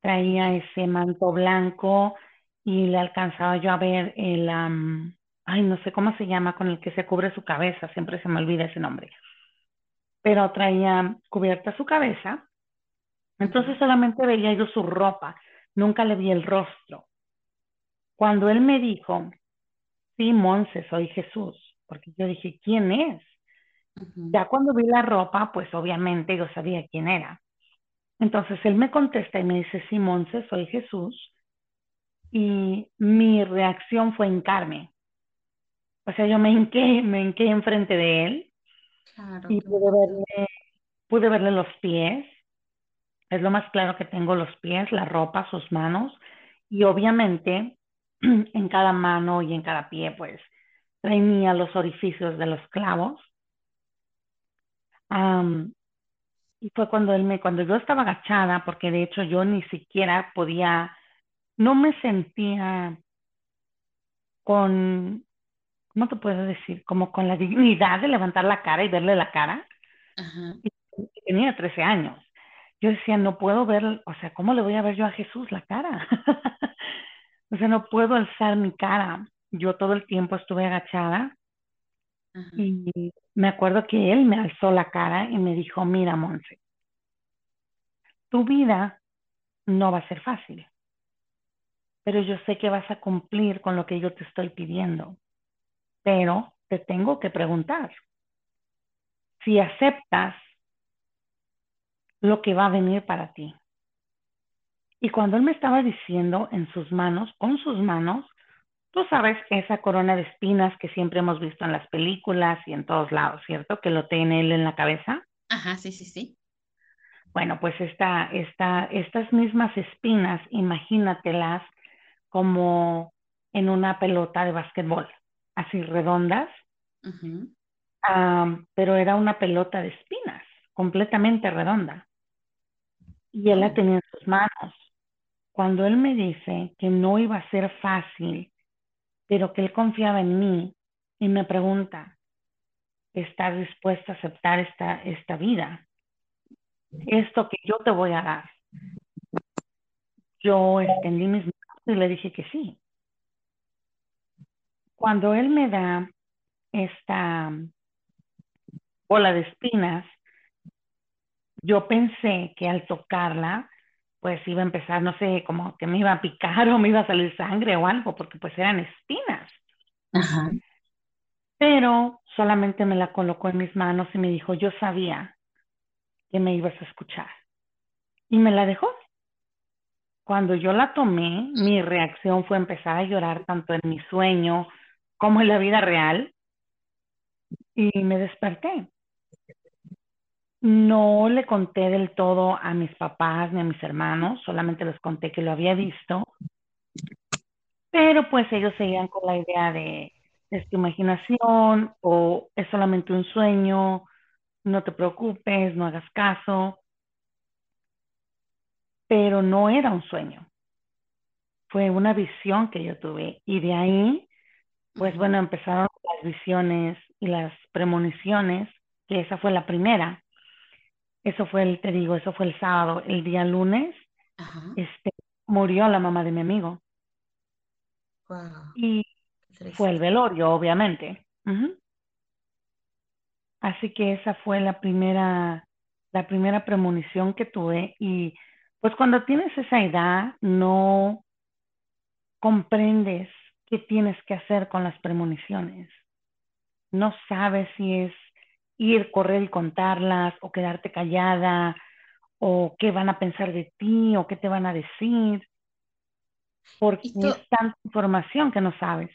Traía ese manto blanco y le alcanzaba yo a ver el, am, ay, no sé cómo se llama, con el que se cubre su cabeza, siempre se me olvida ese nombre. Pero traía cubierta su cabeza, entonces solamente veía yo su ropa, nunca le vi el rostro. Cuando él me dijo, sí, Monse, soy Jesús, porque yo dije, ¿quién es? Ya cuando vi la ropa, pues obviamente yo sabía quién era. Entonces él me contesta y me dice, sí, Monse, soy Jesús. Y mi reacción fue hincarme. O sea, yo me hinqué, me hinqué enfrente de él Claro, y pude verle, pude verle los pies. Es lo más claro que tengo los pies, la ropa, sus manos. Y obviamente en cada mano y en cada pie, pues tenía los orificios de los clavos. Am, y fue cuando él me, cuando yo estaba agachada, porque de hecho yo ni siquiera podía, no me sentía con, ¿cómo te puedo decir? Como con la dignidad de levantar la cara y verle la cara. Ajá. Y tenía 13 años. Yo decía, no puedo ver, o sea, ¿cómo le voy a ver yo a Jesús la cara? o sea, no puedo alzar mi cara. Yo todo el tiempo estuve agachada Ajá. y me acuerdo que él me alzó la cara y me dijo, mira, Monse, tu vida no va a ser fácil, pero yo sé que vas a cumplir con lo que yo te estoy pidiendo, pero te tengo que preguntar si aceptas lo que va a venir para ti. Y cuando él me estaba diciendo en sus manos, con sus manos, tú sabes esa corona de espinas que siempre hemos visto en las películas y en todos lados, ¿cierto? Que lo tiene él en la cabeza. Ajá, sí, sí, sí. Bueno, pues esta, esta, estas mismas espinas, imagínatelas como en una pelota de básquetbol, así redondas, am, pero era una pelota de espinas, completamente redonda. Y él la tenía en sus manos. Cuando él me dice que no iba a ser fácil, pero que él confiaba en mí y me pregunta, ¿estás dispuesta a aceptar esta, esta vida? Esto que yo te voy a dar. Yo extendí mis manos y le dije que sí. Cuando él me da esta bola de espinas, yo pensé que al tocarla, pues iba a empezar, no sé, como que me iba a picar o me iba a salir sangre o algo, porque pues eran espinas. Ajá. Pero solamente me la colocó en mis manos y me dijo, yo sabía que me ibas a escuchar. Y me la dejó. cuando yo la tomé, mi reacción fue empezar a llorar tanto en mi sueño como en la vida real y me desperté. No le conté del todo a mis papás ni a mis hermanos, solamente les conté que lo había visto, pero pues ellos seguían con la idea de es tu imaginación o es solamente un sueño, no te preocupes, no hagas caso, pero no era un sueño, fue una visión que yo tuve y de ahí, pues bueno, empezaron las visiones y las premoniciones, que esa fue la primera. Eso fue el, te digo, eso fue el sábado. El día lunes, este, murió la mamá de mi amigo. Y fue el velorio, obviamente. Así que esa fue la primera, la primera premonición que tuve. Y pues cuando tienes esa edad, no comprendes qué tienes que hacer con las premoniciones. No sabes si es ir, correr y contarlas o quedarte callada o qué van a pensar de ti o qué te van a decir. Porque es tanta información que no sabes.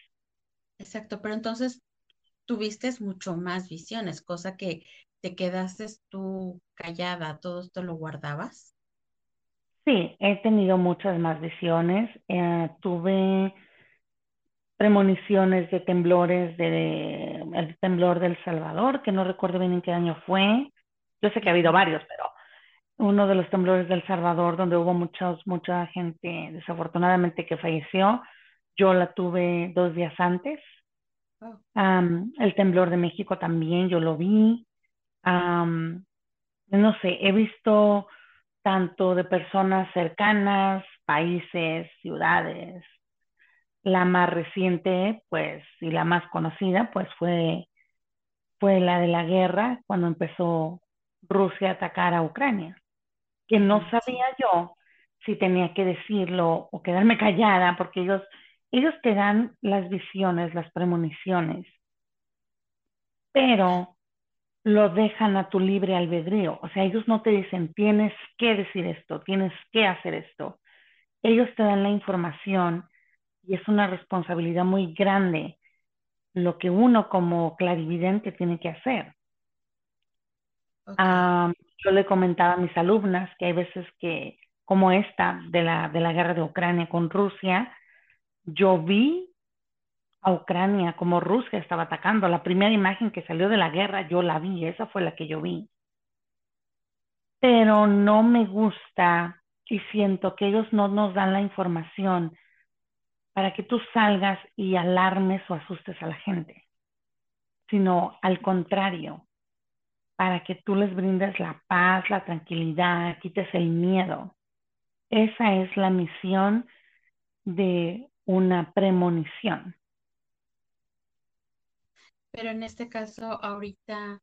Exacto, pero entonces tuviste mucho más visiones, cosa que te quedaste tú callada, todo esto lo guardabas. Sí, he tenido muchas más visiones. Eh, tuve premoniciones de temblores, de, el temblor del Salvador, que no recuerdo bien en qué año fue. Yo sé que ha habido varios, pero uno de los temblores del Salvador, donde hubo muchos, mucha gente desafortunadamente que falleció, yo la tuve dos días antes. Oh. el temblor de México también, yo lo vi. no sé, he visto tanto de personas cercanas, países, ciudades, la más reciente, pues, y la más conocida, pues fue, fue la de la guerra, cuando empezó Rusia a atacar a Ucrania, que no sabía yo si tenía que decirlo o quedarme callada, porque ellos, ellos te dan las visiones, las premoniciones, pero lo dejan a tu libre albedrío. O sea, ellos no te dicen, tienes que decir esto, tienes que hacer esto. Ellos te dan la información y es una responsabilidad muy grande lo que uno como clarividente tiene que hacer. yo le comentaba a mis alumnas que hay veces que, como esta de la, de la guerra de Ucrania con Rusia, yo vi a Ucrania como Rusia estaba atacando. La primera imagen que salió de la guerra yo la vi, esa fue la que yo vi. Pero no me gusta y siento que ellos no nos dan la información para que tú salgas y alarmes o asustes a la gente, sino al contrario, para que tú les brindes la paz, la tranquilidad, quites el miedo. Esa es la misión de una premonición. Pero en este caso, ahorita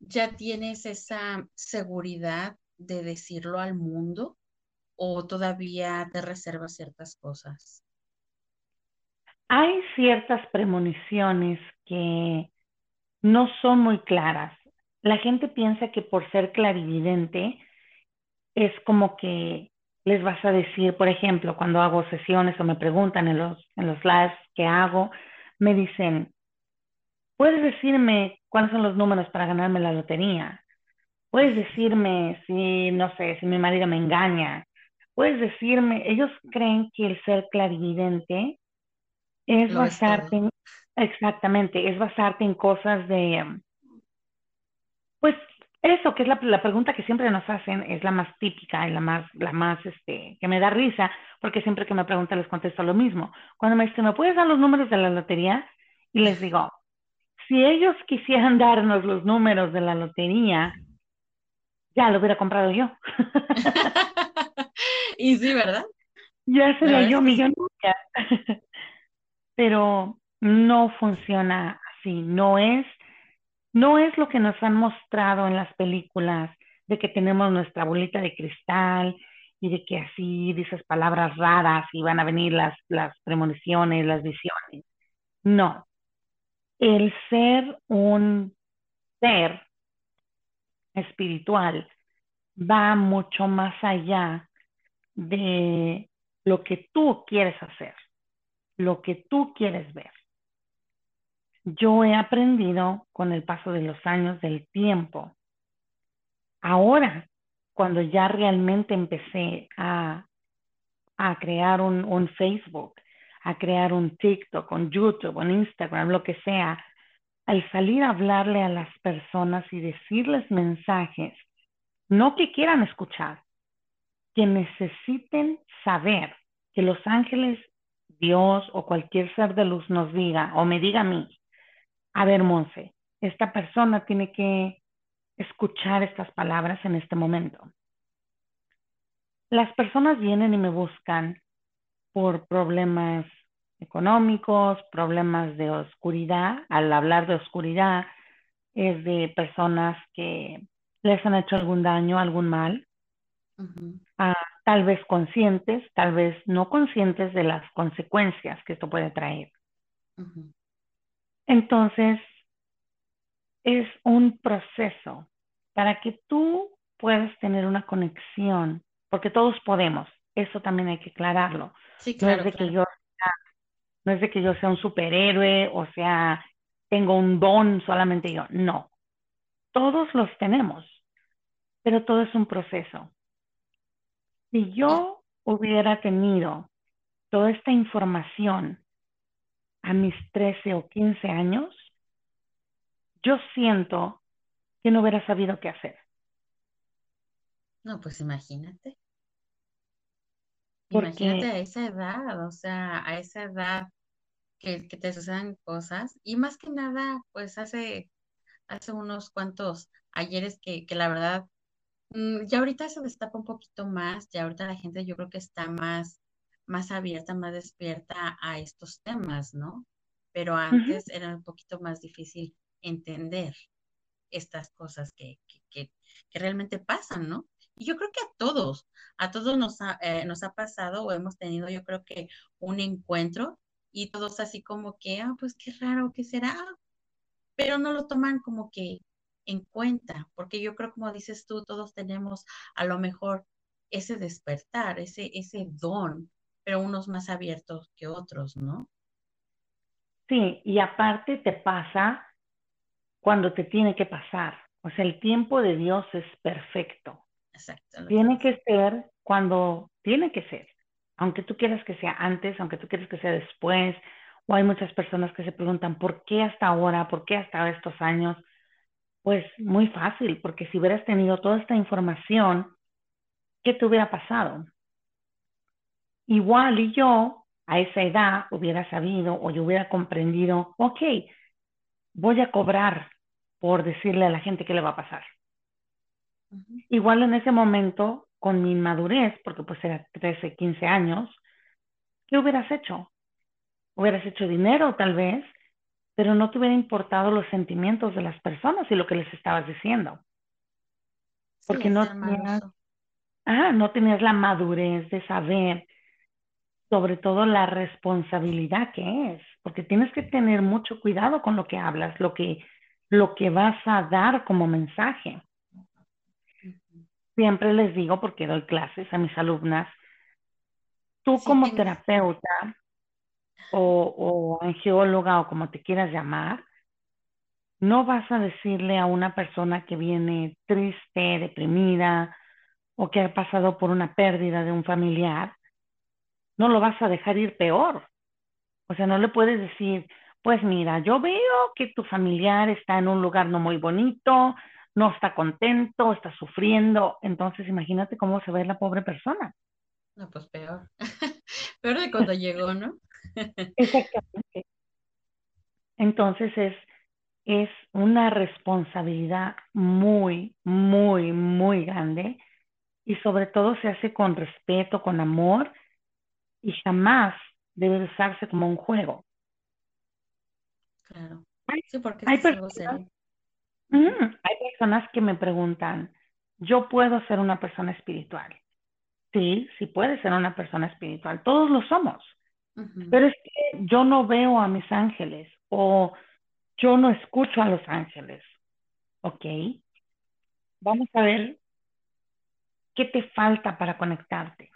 ya tienes esa seguridad de decirlo al mundo o todavía te reservas ciertas cosas? Hay ciertas premoniciones que no son muy claras. La gente piensa que por ser clarividente es como que les vas a decir, por ejemplo, cuando hago sesiones o me preguntan en los, en los lives que hago, me dicen, ¿puedes decirme cuáles son los números para ganarme la lotería? ¿Puedes decirme si, no sé, si mi marido me engaña? ¿Puedes decirme? Ellos creen que el ser clarividente es basarte en, exactamente, es basarte en cosas de, pues eso, que es la, la, pregunta que siempre nos hacen, es la más típica y la más, la más, este, que me da risa, porque siempre que me preguntan les contesto lo mismo. Cuando me dicen, ¿me puedes dar los números de la lotería? Y les digo, si ellos quisieran darnos los números de la lotería, ya lo hubiera comprado yo. y sí, ¿verdad? Ya sería yo millonaria pero no funciona así, no es, no es lo que nos han mostrado en las películas de que tenemos nuestra bolita de cristal y de que así dices palabras raras y van a venir las, las premoniciones, las visiones. No. El ser un ser espiritual va mucho más allá de lo que tú quieres hacer, lo que tú quieres ver. Yo he aprendido con el paso de los años, del tiempo. Ahora, cuando ya realmente empecé a, a crear un, un Facebook, a crear un TikTok, un YouTube, un Instagram, lo que sea, al salir a hablarle a las personas y decirles mensajes, no que quieran escuchar, que necesiten saber que los ángeles, Dios o cualquier ser de luz nos diga o me diga a mí, a ver, Monse, esta persona tiene que escuchar estas palabras en este momento. Las personas vienen y me buscan por problemas económicos, problemas de oscuridad. Al hablar de oscuridad, es de personas que les han hecho algún daño, algún mal, tal vez conscientes, tal vez no conscientes de las consecuencias que esto puede traer. Entonces, es un proceso para que tú puedas tener una conexión, porque todos podemos, eso también hay que aclararlo. Sí, claro, no es de que yo no es de que yo sea un superhéroe o sea tengo un don solamente yo, no. Todos los tenemos, pero todo es un proceso. Si yo hubiera tenido toda esta información a mis 13 o 15 años, yo siento que no hubiera sabido qué hacer. No, pues imagínate. Porque- Imagínate a esa edad, o sea, a esa edad que, que te sucedan cosas. Y más que nada, pues hace, hace unos cuantos ayeres que, que la verdad, ya ahorita se destapa un poquito más, ya ahorita la gente yo creo que está más, más abierta, más despierta a estos temas, ¿no? Pero antes era un poquito más difícil entender estas cosas que, que, que, que realmente pasan, ¿no? Y yo creo que a todos, a todos nos ha, eh, nos ha pasado o hemos tenido, yo creo que un encuentro y todos así como que, ah, pues qué raro, ¿qué será? Pero no lo toman como que en cuenta, porque yo creo, como dices tú, todos tenemos a lo mejor ese despertar, ese, ese don, pero unos más abiertos que otros, ¿no? Sí, y aparte te pasa cuando te tiene que pasar. O sea, el tiempo de Dios es perfecto. Exacto. Tiene que ser cuando tiene que ser. Aunque tú quieras que sea antes, aunque tú quieras que sea después. O hay muchas personas que se preguntan, ¿por qué hasta ahora? ¿Por qué hasta estos años? Pues muy fácil, porque si hubieras tenido toda esta información, ¿qué te hubiera pasado? Igual y yo a esa edad hubiera sabido o yo hubiera comprendido, ok, voy a cobrar por decirle a la gente qué le va a pasar. Igual en ese momento, con mi inmadurez, porque pues era 13, 15 años, ¿qué hubieras hecho? Hubieras hecho dinero tal vez, pero no te hubiera importado los sentimientos de las personas y lo que les estabas diciendo. Sí, Porque no tenías-. Ah, no tenías la madurez de saber sobre todo la responsabilidad que es, porque tienes que tener mucho cuidado con lo que hablas, lo que, lo que vas a dar como mensaje. Siempre les digo, porque doy clases a mis alumnas, tú Sí, como tienes- terapeuta o, o angióloga o como te quieras llamar, no vas a decirle a una persona que viene triste, deprimida o que ha pasado por una pérdida de un familiar, no lo vas a dejar ir peor. O sea, no le puedes decir, pues mira, yo veo que tu familiar está en un lugar no muy bonito, no está contento, está sufriendo. Entonces, imagínate cómo se ve la pobre persona. No, pues peor. Peor de cuando llegó, ¿no? Exactamente. Entonces es, es una responsabilidad muy, muy, muy grande y sobre todo se hace con respeto, con amor y jamás debe usarse como un juego. Claro. Hay- Sí, porque personas- serio. Hay personas que me preguntan, ¿yo puedo ser una persona espiritual? Sí, sí puedes ser una persona espiritual. Todos lo somos. Pero es que yo no veo a mis ángeles o yo no escucho a los ángeles. ¿Ok? Vamos a ver qué te falta para conectarte.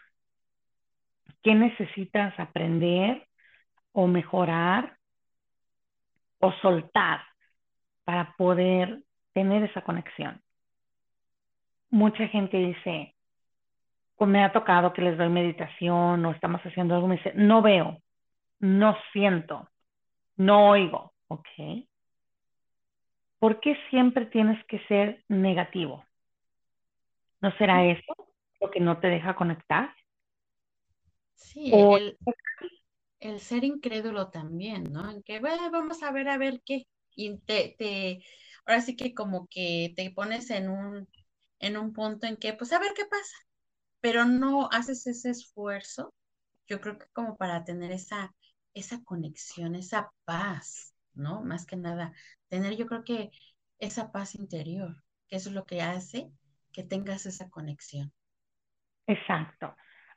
qué necesitas aprender o mejorar o soltar para poder tener esa conexión. Mucha gente dice, me ha tocado que les doy meditación o estamos haciendo algo, me dice, no veo, no siento, no oigo, ¿ok? ¿Por qué siempre tienes que ser negativo? ¿No será eso lo que no te deja conectar? Sí, el, el, ser incrédulo también, ¿no? En que vamos a ver, a ver qué. Y te, te, ahora sí que como que te pones en un, en un punto en que, pues a ver qué pasa, pero no haces ese esfuerzo, yo creo que como para tener esa, esa conexión, esa paz, ¿no? Más que nada, tener yo creo que esa paz interior, que eso es lo que hace que tengas esa conexión. Exacto.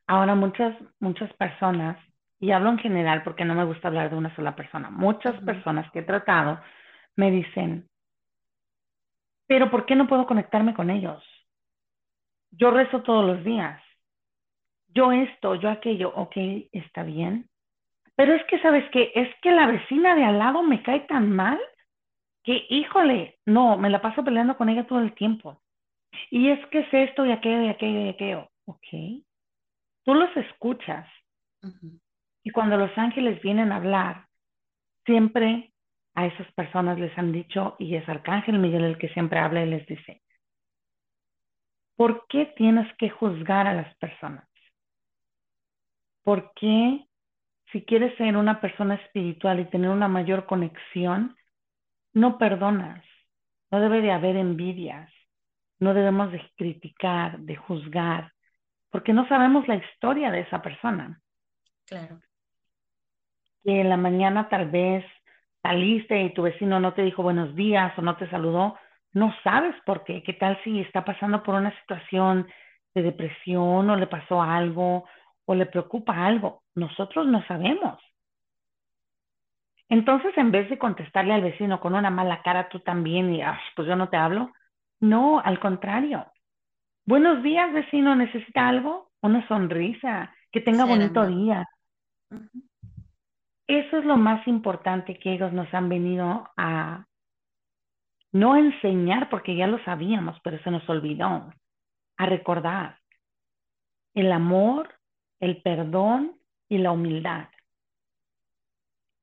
Ahora muchas, muchas personas, y hablo en general porque no me gusta hablar de una sola persona, muchas personas que he tratado me dicen, pero ¿por qué no puedo conectarme con ellos? Yo rezo todos los días. Yo esto, yo aquello, ok, está bien. Pero es que, ¿sabes qué? Es que la vecina de al lado me cae tan mal que, híjole, no, me la paso peleando con ella todo el tiempo. Y es que es esto y aquello y aquello y aquello. Ok. Tú los escuchas. Y cuando los ángeles vienen a hablar, siempre a esas personas les han dicho, y es Arcángel Miguel el que siempre habla y les dice, ¿por qué tienes que juzgar a las personas? ¿Por qué si quieres ser una persona espiritual y tener una mayor conexión, no perdonas? No debe de haber envidias, no debemos de criticar, de juzgar, porque no sabemos la historia de esa persona. Claro. Que en la mañana tal vez saliste y tu vecino no te dijo buenos días o no te saludó, no sabes por qué. ¿Qué tal si está pasando por una situación de depresión o le pasó algo o le preocupa algo? Nosotros no sabemos. Entonces, en vez de contestarle al vecino con una mala cara, tú también y, pues yo no te hablo, no, al contrario. Buenos días, vecino, ¿necesita algo? Una sonrisa, que tenga bonito día. Eso es lo más importante que ellos nos han venido a no enseñar, porque ya lo sabíamos, pero se nos olvidó, a recordar. El amor, el perdón y la humildad.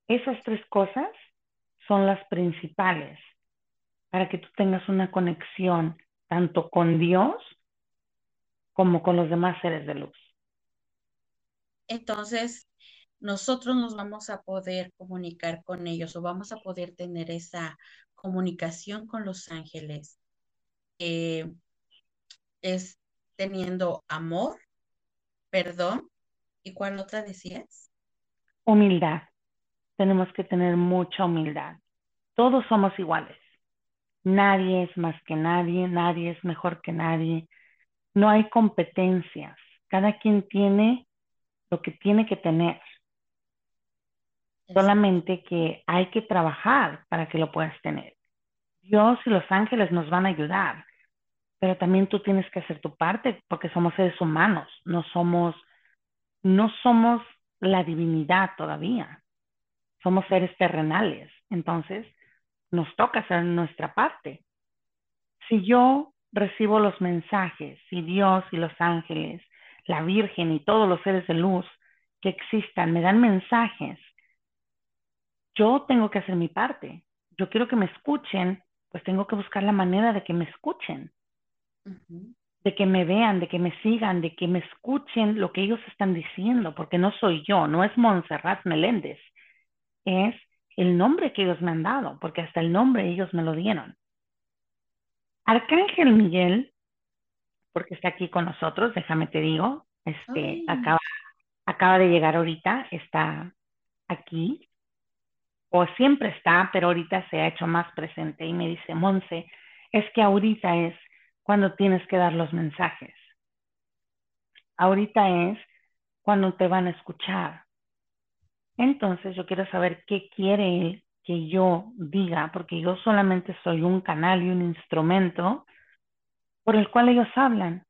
Esas tres cosas son las principales para que tú tengas una conexión tanto con Dios como con los demás seres de luz. Entonces, nosotros nos vamos a poder comunicar con ellos o vamos a poder tener esa comunicación con los ángeles. Eh, es teniendo amor, perdón, ¿y cuál otra decías? Humildad. Tenemos que tener mucha humildad. Todos somos iguales. Nadie es más que nadie, nadie es mejor que nadie. No hay competencias. Cada quien tiene lo que tiene que tener. Solamente que hay que trabajar para que lo puedas tener. Dios y los ángeles nos van a ayudar, pero también tú tienes que hacer tu parte porque somos seres humanos, no somos, no somos la divinidad todavía. Somos seres terrenales. Entonces, nos toca hacer nuestra parte. Si yo recibo los mensajes, si Dios y los ángeles, la Virgen y todos los seres de luz que existan me dan mensajes, yo tengo que hacer mi parte. Yo quiero que me escuchen, pues tengo que buscar la manera de que me escuchen, de que me vean, de que me sigan, de que me escuchen lo que ellos están diciendo, porque no soy yo, no es Montserrat Meléndez, es el nombre que ellos me han dado, porque hasta el nombre ellos me lo dieron. Arcángel Miguel, porque está aquí con nosotros, déjame te digo, este, acaba, acaba de llegar ahorita, está aquí, o siempre está, pero ahorita se ha hecho más presente y me dice, Monse, es que ahorita es cuando tienes que dar los mensajes. Ahorita es cuando te van a escuchar. Entonces yo quiero saber qué quiere él que yo diga, porque yo solamente soy un canal y un instrumento por el cual ellos hablan.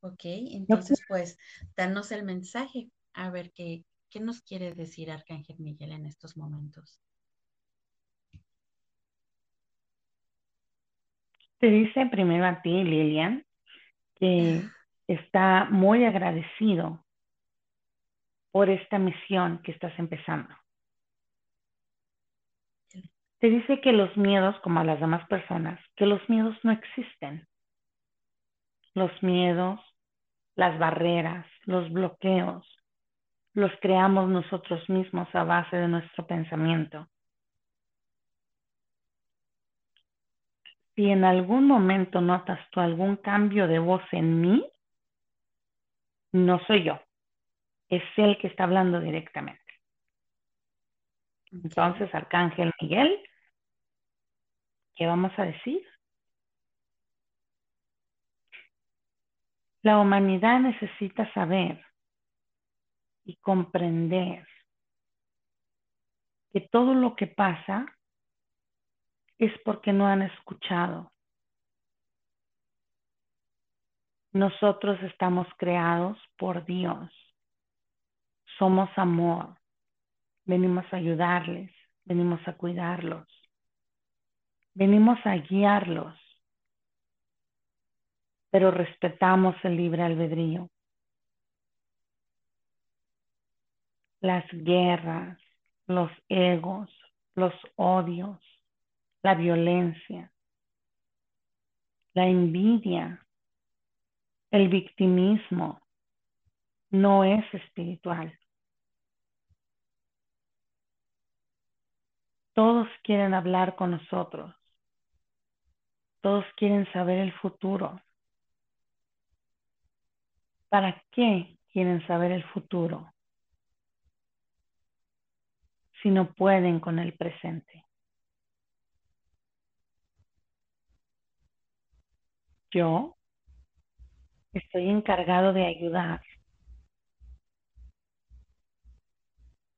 Ok, entonces pues danos el mensaje, a ver qué, qué nos quiere decir Arcángel Miguel en estos momentos. Te dice primero a ti, Lilian, que está muy agradecido por esta misión que estás empezando. Te dice que los miedos, como a las demás personas, que los miedos no existen. Los miedos, las barreras, los bloqueos, los creamos nosotros mismos a base de nuestro pensamiento. Si en algún momento notas tú algún cambio de voz en mí, no soy yo, es él que está hablando directamente. Entonces, Arcángel Miguel, ¿qué vamos a decir? La humanidad necesita saber y comprender que todo lo que pasa es porque no han escuchado. Nosotros estamos creados por Dios. Somos amor. Venimos a ayudarles, venimos a cuidarlos, venimos a guiarlos, pero respetamos el libre albedrío. Las guerras, los egos, los odios, la violencia, la envidia, el victimismo, no es espiritual. Todos quieren hablar con nosotros. Todos quieren saber el futuro. ¿Para qué quieren saber el futuro si no pueden con el presente? Yo estoy encargado de ayudar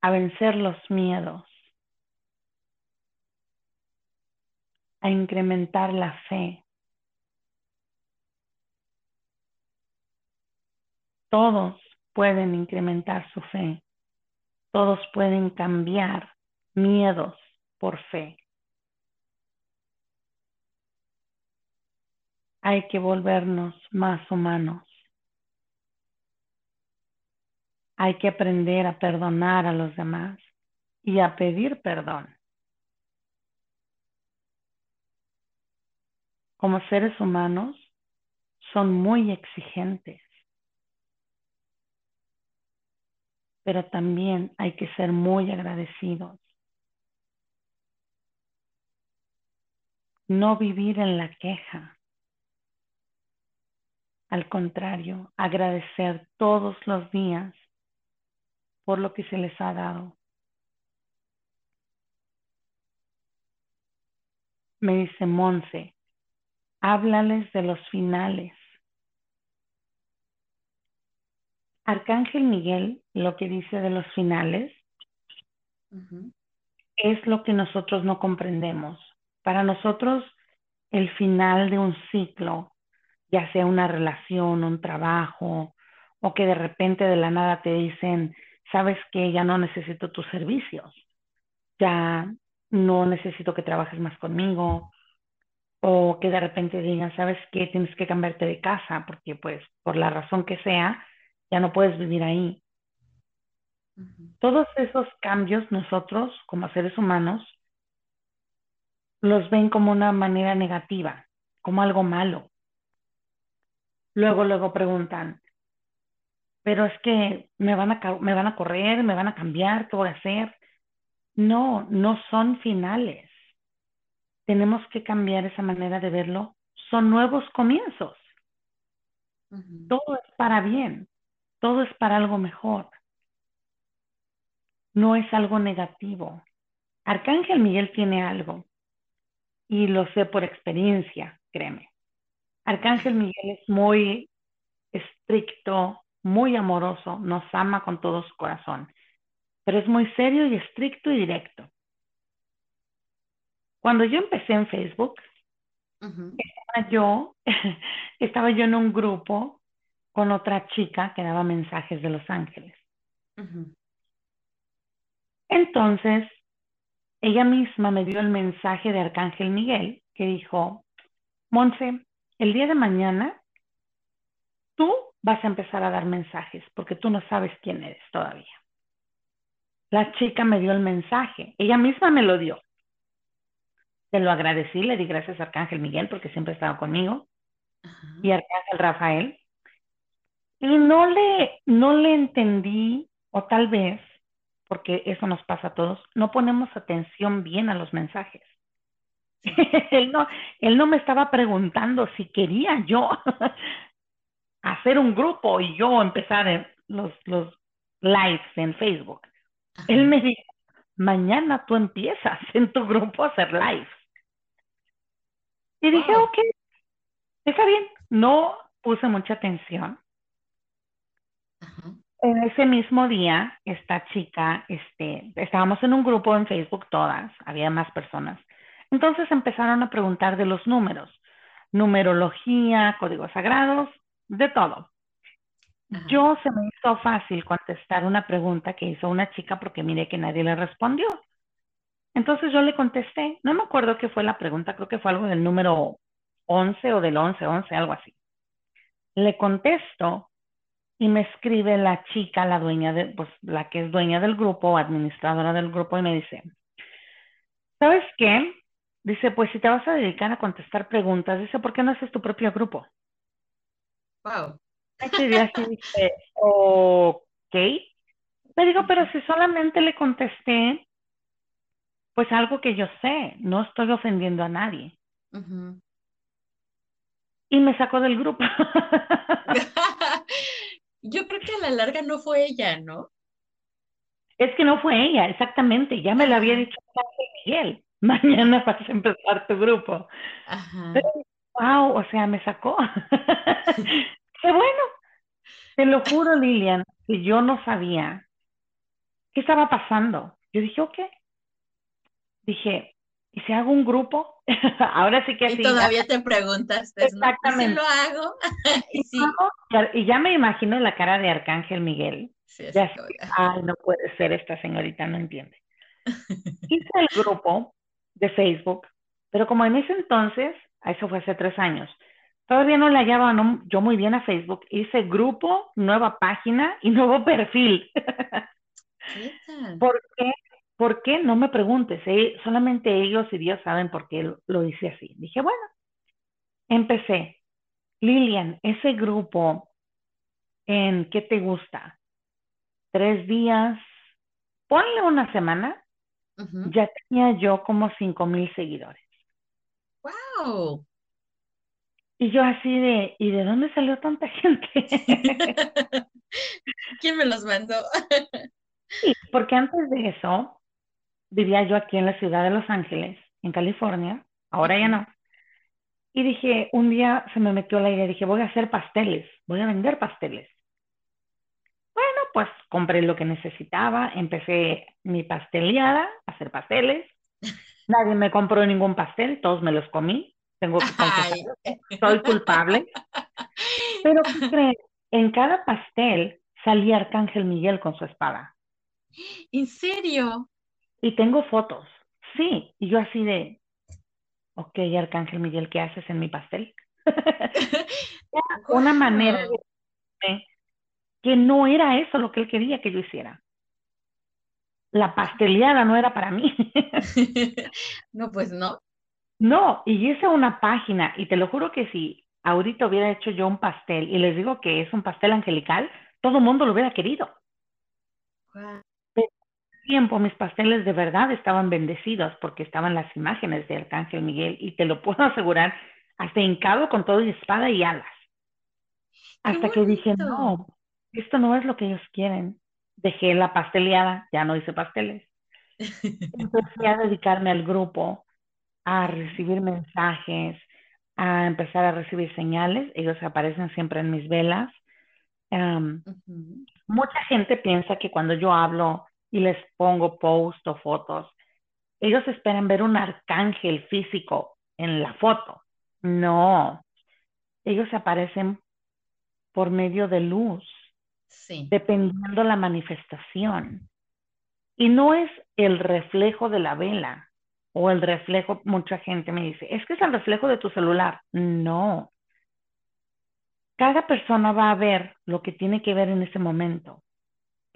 a vencer los miedos, a incrementar la fe. Todos pueden incrementar su fe. Todos pueden cambiar miedos por fe. hay que volvernos más humanos. Hay que aprender a perdonar a los demás y a pedir perdón. Como seres humanos, son muy exigentes, pero también hay que ser muy agradecidos. No vivir en la queja al contrario, agradecer todos los días por lo que se les ha dado. Me dice Monse, háblales de los finales. Arcángel Miguel lo que dice de los finales es lo que nosotros no comprendemos. Para nosotros, el final de un ciclo ya sea una relación, un trabajo, o que de repente de la nada te dicen, sabes que ya no necesito tus servicios, ya no necesito que trabajes más conmigo, o que de repente digan, sabes que tienes que cambiarte de casa, porque pues por la razón que sea, ya no puedes vivir ahí. Todos esos cambios nosotros como seres humanos los ven como una manera negativa, como algo malo luego, luego preguntan, pero es que me van a, me van a correr, me van a cambiar, ¿qué voy a hacer? No, no son finales. Tenemos que cambiar esa manera de verlo. Son nuevos comienzos. Todo es para bien, todo es para algo mejor. No es algo negativo. Arcángel Miguel tiene algo y lo sé por experiencia, créeme. Arcángel Miguel es muy estricto, muy amoroso, nos ama con todo su corazón, pero es muy serio y estricto y directo. Cuando yo empecé en Facebook, estaba yo, estaba yo en un grupo con otra chica que daba mensajes de Los Ángeles. Entonces, ella misma me dio el mensaje de Arcángel Miguel que dijo, Monse, el día de mañana tú vas a empezar a dar mensajes porque tú no sabes quién eres todavía. La chica me dio el mensaje, ella misma me lo dio. Te lo agradecí, le di gracias a Arcángel Miguel porque siempre ha estado conmigo y Arcángel Rafael. Y no le, no le entendí, o tal vez, porque eso nos pasa a todos, no ponemos atención bien a los mensajes. él, no, él no me estaba preguntando si quería yo hacer un grupo y yo empezar los, los lives en Facebook. Él me dijo, mañana tú empiezas en tu grupo a hacer lives. Y dije, ok, está bien. No puse mucha atención. En ese mismo día, esta chica, este, estábamos en un grupo en Facebook todas, había más personas. Entonces empezaron a preguntar de los números, numerología, códigos sagrados, de todo. Yo se me hizo fácil contestar una pregunta que hizo una chica porque miré que nadie le respondió. Entonces yo le contesté, no me acuerdo qué fue la pregunta, creo que fue algo del número 11 o del 11, 11, algo así. Le contesto y me escribe la chica, la dueña de, pues la que es dueña del grupo, administradora del grupo, y me dice, ¿sabes qué? Dice, pues si te vas a dedicar a contestar preguntas, dice, ¿por qué no haces tu propio grupo? Wow. Ese día sí dije, ok. Me digo, pero si solamente le contesté, pues algo que yo sé, no estoy ofendiendo a nadie. Y me sacó del grupo. yo creo que a la larga no fue ella, ¿no? Es que no fue ella, exactamente. Ya me lo había dicho Miguel. Mañana vas a empezar tu grupo. Ajá. wow, o sea, me sacó. Qué bueno. Te lo juro, Lilian, que yo no sabía qué estaba pasando. Yo dije, ok. Dije, ¿y si hago un grupo? Ahora sí que y todavía te preguntaste, Exactamente. ¿no? ¿Y si lo hago? y, sí. y ya me imagino la cara de Arcángel Miguel. Sí, Ay, no puede ser esta señorita, no entiende. Hice el grupo de Facebook, pero como en ese entonces, eso fue hace tres años, todavía no le hallaba yo muy bien a Facebook, hice grupo, nueva página y nuevo perfil. ¿Por qué? ¿Por qué? No me preguntes, eh, solamente ellos y Dios saben por qué lo hice así. Dije, bueno, empecé. Lilian, ese grupo, ¿en qué te gusta? Tres días, ponle una semana, ya tenía yo como cinco mil seguidores. ¡Wow! Y yo así de, ¿y de dónde salió tanta gente? ¿Quién me los mandó? sí, porque antes de eso vivía yo aquí en la ciudad de Los Ángeles, en California, ahora ya no. Y dije, un día se me metió la idea, dije, voy a hacer pasteles, voy a vender pasteles. Bueno, pues compré lo que necesitaba, empecé mi pasteleada, a hacer pasteles. Nadie me compró ningún pastel, todos me los comí. Tengo que confesar, soy culpable. Pero ¿qué creen? En cada pastel salía Arcángel Miguel con su espada. ¿En serio? Y tengo fotos. Sí, y yo así de, ok, Arcángel Miguel, ¿qué haces en mi pastel? Una manera de que no era eso lo que él quería que yo hiciera. La pasteleada no era para mí. no, pues no. No, y hice una página, y te lo juro que si ahorita hubiera hecho yo un pastel y les digo que es un pastel angelical, todo el mundo lo hubiera querido. Wow. Tiempo mis pasteles de verdad estaban bendecidos porque estaban las imágenes de Arcángel Miguel y te lo puedo asegurar, hasta hincado con todo y espada y alas. Hasta que dije, no, esto no es lo que ellos quieren. Dejé la pasteleada, ya no hice pasteles. Empecé a dedicarme al grupo a recibir mensajes, a empezar a recibir señales. Ellos aparecen siempre en mis velas. Mucha gente piensa que cuando yo hablo y les pongo post o fotos, ellos esperan ver un arcángel físico en la foto. No, ellos aparecen por medio de luz, Sí. dependiendo la manifestación. Y no es el reflejo de la vela o el reflejo, mucha gente me dice, es que es el reflejo de tu celular. No. Cada persona va a ver lo que tiene que ver en ese momento.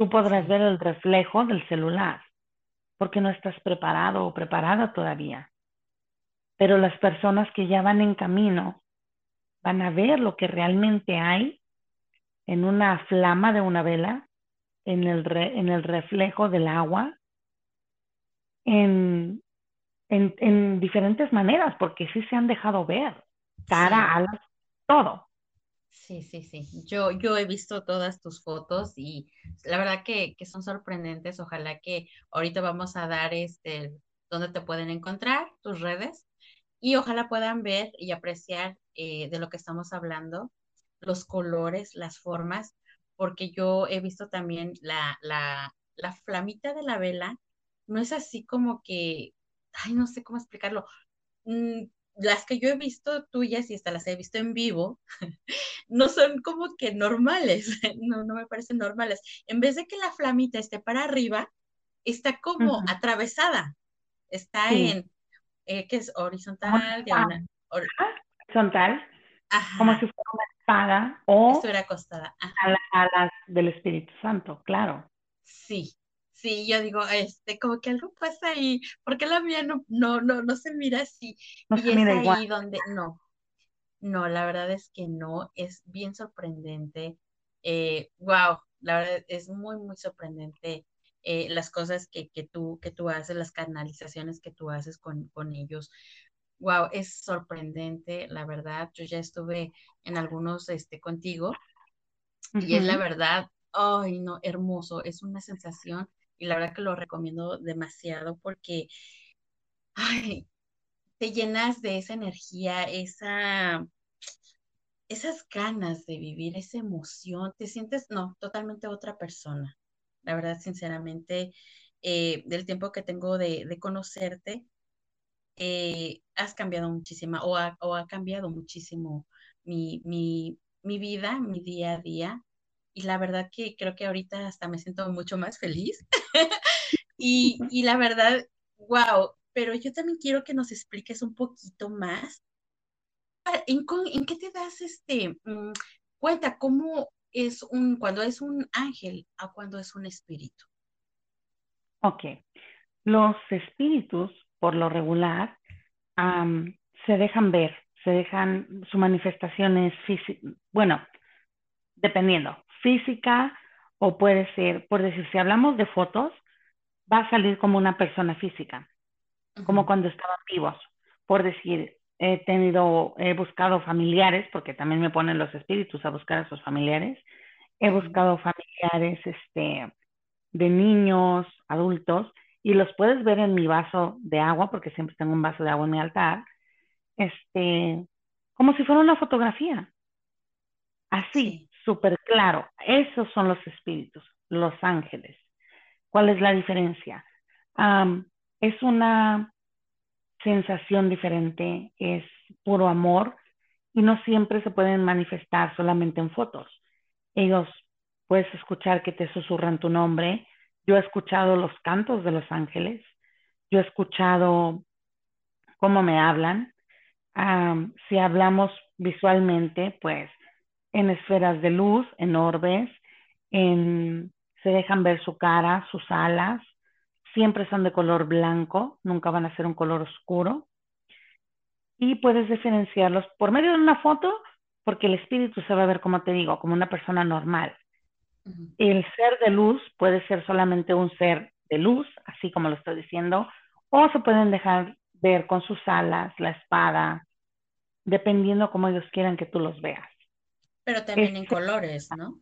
Tú podrás ver el reflejo del celular porque no estás preparado o preparada todavía. Pero las personas que ya van en camino van a ver lo que realmente hay en una flama de una vela, en el, re- en el reflejo del agua, en, en, en diferentes maneras, porque sí se han dejado ver, cara, alas, todo. Sí, sí, sí. Yo, yo he visto todas tus fotos y la verdad que, que son sorprendentes. Ojalá que ahorita vamos a dar este, dónde te pueden encontrar, tus redes, y ojalá puedan ver y apreciar eh, de lo que estamos hablando, los colores, las formas, porque yo he visto también la, la, la flamita de la vela, no es así como que, ay, no sé cómo explicarlo. Mm, las que yo he visto tuyas y hasta las he visto en vivo, no son como que normales, no, no me parecen normales. En vez de que la flamita esté para arriba, está como atravesada, está Sí. en, eh, que es Como horizontal, diagonal, hor- horizontal, como ajá, si fuera una espada o estuviera acostada, ajá, a las alas del Espíritu Santo, claro. sí. Sí, yo digo, este, como que algo pasa ahí, porque la mía no, no, no, no se mira así, No y se es mira igual. ahí donde, no, No, la verdad es que no, es bien sorprendente. Eh, wow, la verdad es muy, muy sorprendente eh, las cosas que, que tú, que tú haces, las canalizaciones que tú haces con, con ellos. Wow, es sorprendente, la verdad. Yo ya estuve en algunos este, contigo y es la verdad, ay, no, hermoso, es una sensación y la verdad que lo recomiendo demasiado porque, te llenas de esa energía, esa esas ganas de vivir, esa emoción, te sientes, no, totalmente otra persona. La verdad, sinceramente, eh, del tiempo que tengo de, conocerte, eh, has cambiado muchísima o ha, o ha cambiado muchísimo mi, mi, mi vida, mi día a día. Y la verdad que creo que ahorita hasta me siento mucho más feliz. Y, y la verdad, wow, pero yo también quiero que nos expliques un poquito más ¿En, con- en qué te das este mm, cuenta cómo es un cuando es un ángel a cuando es un espíritu? Ok. Los espíritus, por lo regular, am, se dejan ver, se dejan, su manifestación es física, bueno, dependiendo, física o puede ser, por decir, si hablamos de fotos, va a salir como una persona física, como cuando estaban vivos. Por decir, he tenido, he buscado familiares, porque también me ponen los espíritus a buscar a sus familiares. He buscado familiares, este, de niños, adultos, y los puedes ver en mi vaso de agua, porque siempre tengo un vaso de agua en mi altar, este, como si fuera una fotografía, así, Sí, súper claro. Esos son los espíritus, los ángeles. ¿Cuál es la diferencia? Es una sensación diferente, es puro amor y no siempre se pueden manifestar solamente en fotos. Ellos puedes escuchar que te susurran tu nombre. Yo he escuchado los cantos de los ángeles. Yo he escuchado cómo me hablan. Si hablamos visualmente, pues en esferas de luz, en orbes, en, se dejan ver su cara, sus alas. Siempre son de color blanco, nunca van a ser un color oscuro. Y puedes diferenciarlos por medio de una foto, porque el espíritu se va a ver, como te digo, como una persona normal. El ser de luz puede ser solamente un ser de luz, así como lo estoy diciendo, o se pueden dejar ver con sus alas, la espada, dependiendo cómo ellos quieran que tú los veas. Pero también en Este, colores, ¿no?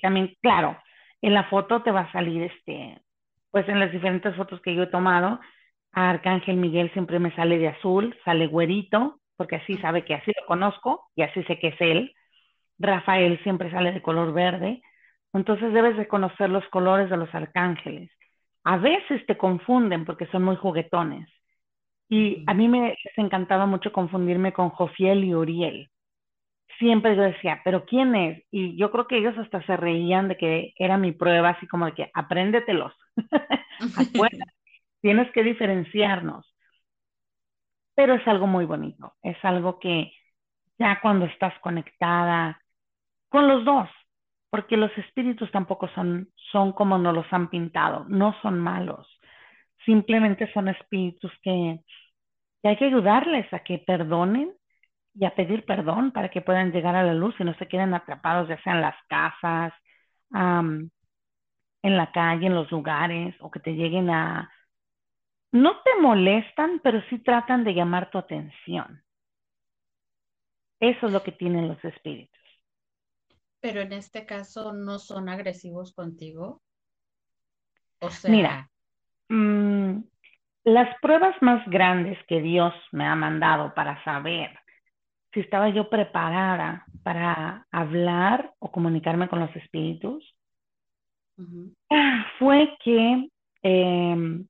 también, claro, en la foto te va a salir este, pues en las diferentes fotos que yo he tomado, a Arcángel Miguel siempre me sale de azul, sale güerito, porque así sabe que así lo conozco y así sé que es él. Rafael siempre sale de color verde. Entonces debes de conocer los colores de los arcángeles. A veces te confunden porque son muy juguetones. Y a mí me les encantaba mucho confundirme con Jofiel y Uriel. Siempre yo decía, pero ¿quién es? Y yo creo que ellos hasta se reían de que era mi prueba, así como de que apréndetelos. tienes que diferenciarnos. Pero es algo muy bonito, es algo que ya cuando estás conectada con los dos, porque los espíritus tampoco son, son como nos los han pintado, no son malos, simplemente son espíritus que, que hay que ayudarles a que perdonen y a pedir perdón para que puedan llegar a la luz y no se queden atrapados ya sea en las casas, en la calle, en los lugares, o que te lleguen a... No te molestan, pero sí tratan de llamar tu atención. Eso es lo que tienen los espíritus. Pero en este caso no son agresivos contigo. O sea... Mira, mm, las pruebas más grandes que Dios me ha mandado para saber si estaba yo preparada para hablar o comunicarme con los espíritus, fue que em,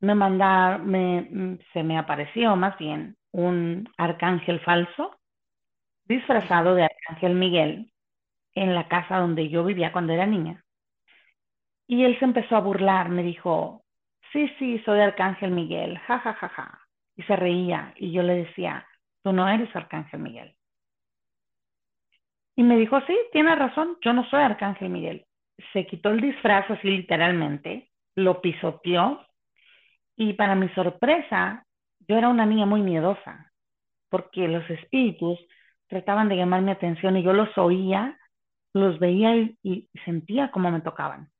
me mandaron, me, se me apareció más bien un arcángel falso disfrazado de arcángel Miguel en la casa donde yo vivía cuando era niña. Y él se empezó a burlar, me dijo, sí, sí, soy arcángel Miguel, ja, ja, ja, ja. Y se reía y yo le decía, tú no eres Arcángel Miguel. Y me dijo, sí, tiene razón, yo no soy Arcángel Miguel. Se quitó el disfraz así literalmente, lo pisoteó y para mi sorpresa, yo era una niña muy miedosa, porque los espíritus trataban de llamar mi atención y yo los oía, los veía y, sentía cómo me tocaban.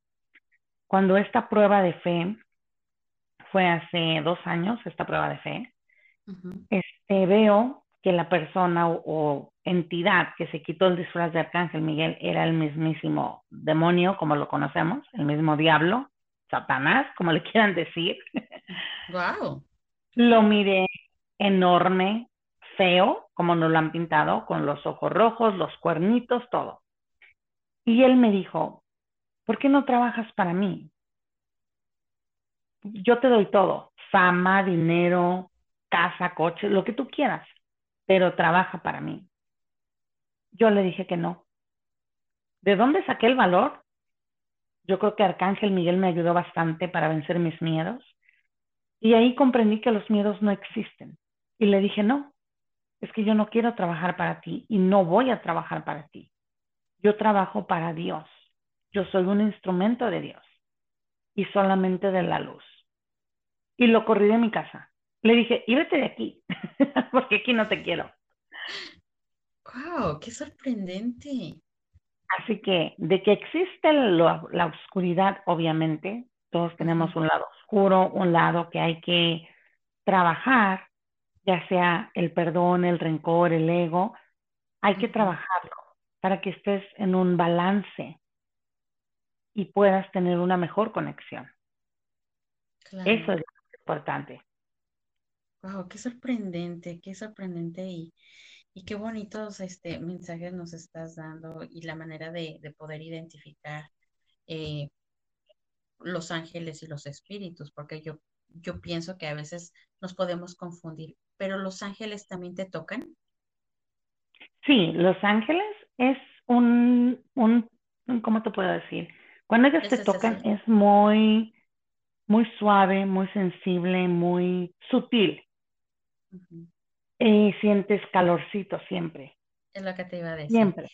Cuando esta prueba de fe fue hace dos años, esta prueba de fe, este, veo que la persona o, entidad que se quitó el disfraz de Arcángel Miguel era el mismísimo demonio, como lo conocemos, el mismo diablo, Satanás, como le quieran decir. Wow. lo miré enorme, feo, como nos lo han pintado, con los ojos rojos, los cuernitos, todo. Y él me dijo, ¿por qué no trabajas para mí? Yo te doy todo, fama, dinero, casa, coche, lo que tú quieras, pero trabaja para mí. Yo le dije que no. ¿De dónde saqué el valor? Yo creo que Arcángel Miguel me ayudó bastante para vencer mis miedos. Y ahí comprendí que los miedos no existen. Y le dije, no, es que yo no quiero trabajar para ti y no voy a trabajar para ti. Yo trabajo para Dios. Yo soy un instrumento de Dios y solamente de la luz. Y lo corrí de mi casa. Le dije, y vete de aquí, porque aquí no te quiero. ¡Wow! ¡Qué sorprendente! Así que de que existe la oscuridad, obviamente, todos tenemos un lado oscuro, un lado que hay que trabajar, ya sea el perdón, el rencor, el ego, hay que trabajarlo para que estés en un balance y puedas tener una mejor conexión. Eso es importante. Wow, qué sorprendente, qué sorprendente y, y qué bonitos este, mensajes nos estás dando y la manera de, poder identificar eh, los ángeles y los espíritus, porque yo, yo pienso que a veces nos podemos confundir, pero los ángeles también te tocan. Sí, los ángeles es un, un ¿cómo te puedo decir? Cuando ellos te tocan es muy, muy suave, muy sensible, muy sutil. Y sientes calorcito siempre. Es lo que te iba a decir. Siempre.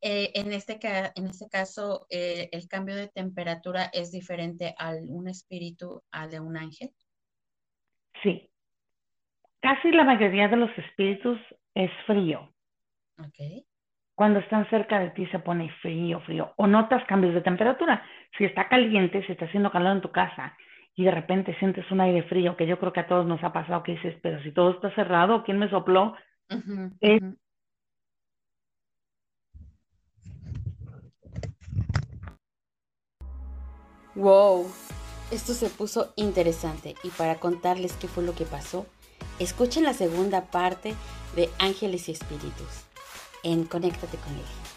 Eh, en, este en este caso, eh, el cambio de temperatura es diferente al un espíritu al de un ángel. Sí. Casi la mayoría de los espíritus es frío. Ok. Cuando están cerca de ti se pone frío, frío. O notas cambios de temperatura. Si está caliente, si está haciendo calor en tu casa y de repente sientes un aire frío, que yo creo que a todos nos ha pasado que dices, pero si todo está cerrado, ¿quién me sopló? Wow, esto se puso interesante y para contarles qué fue lo que pasó, escuchen la segunda parte de Ángeles y Espíritus en Conéctate con él.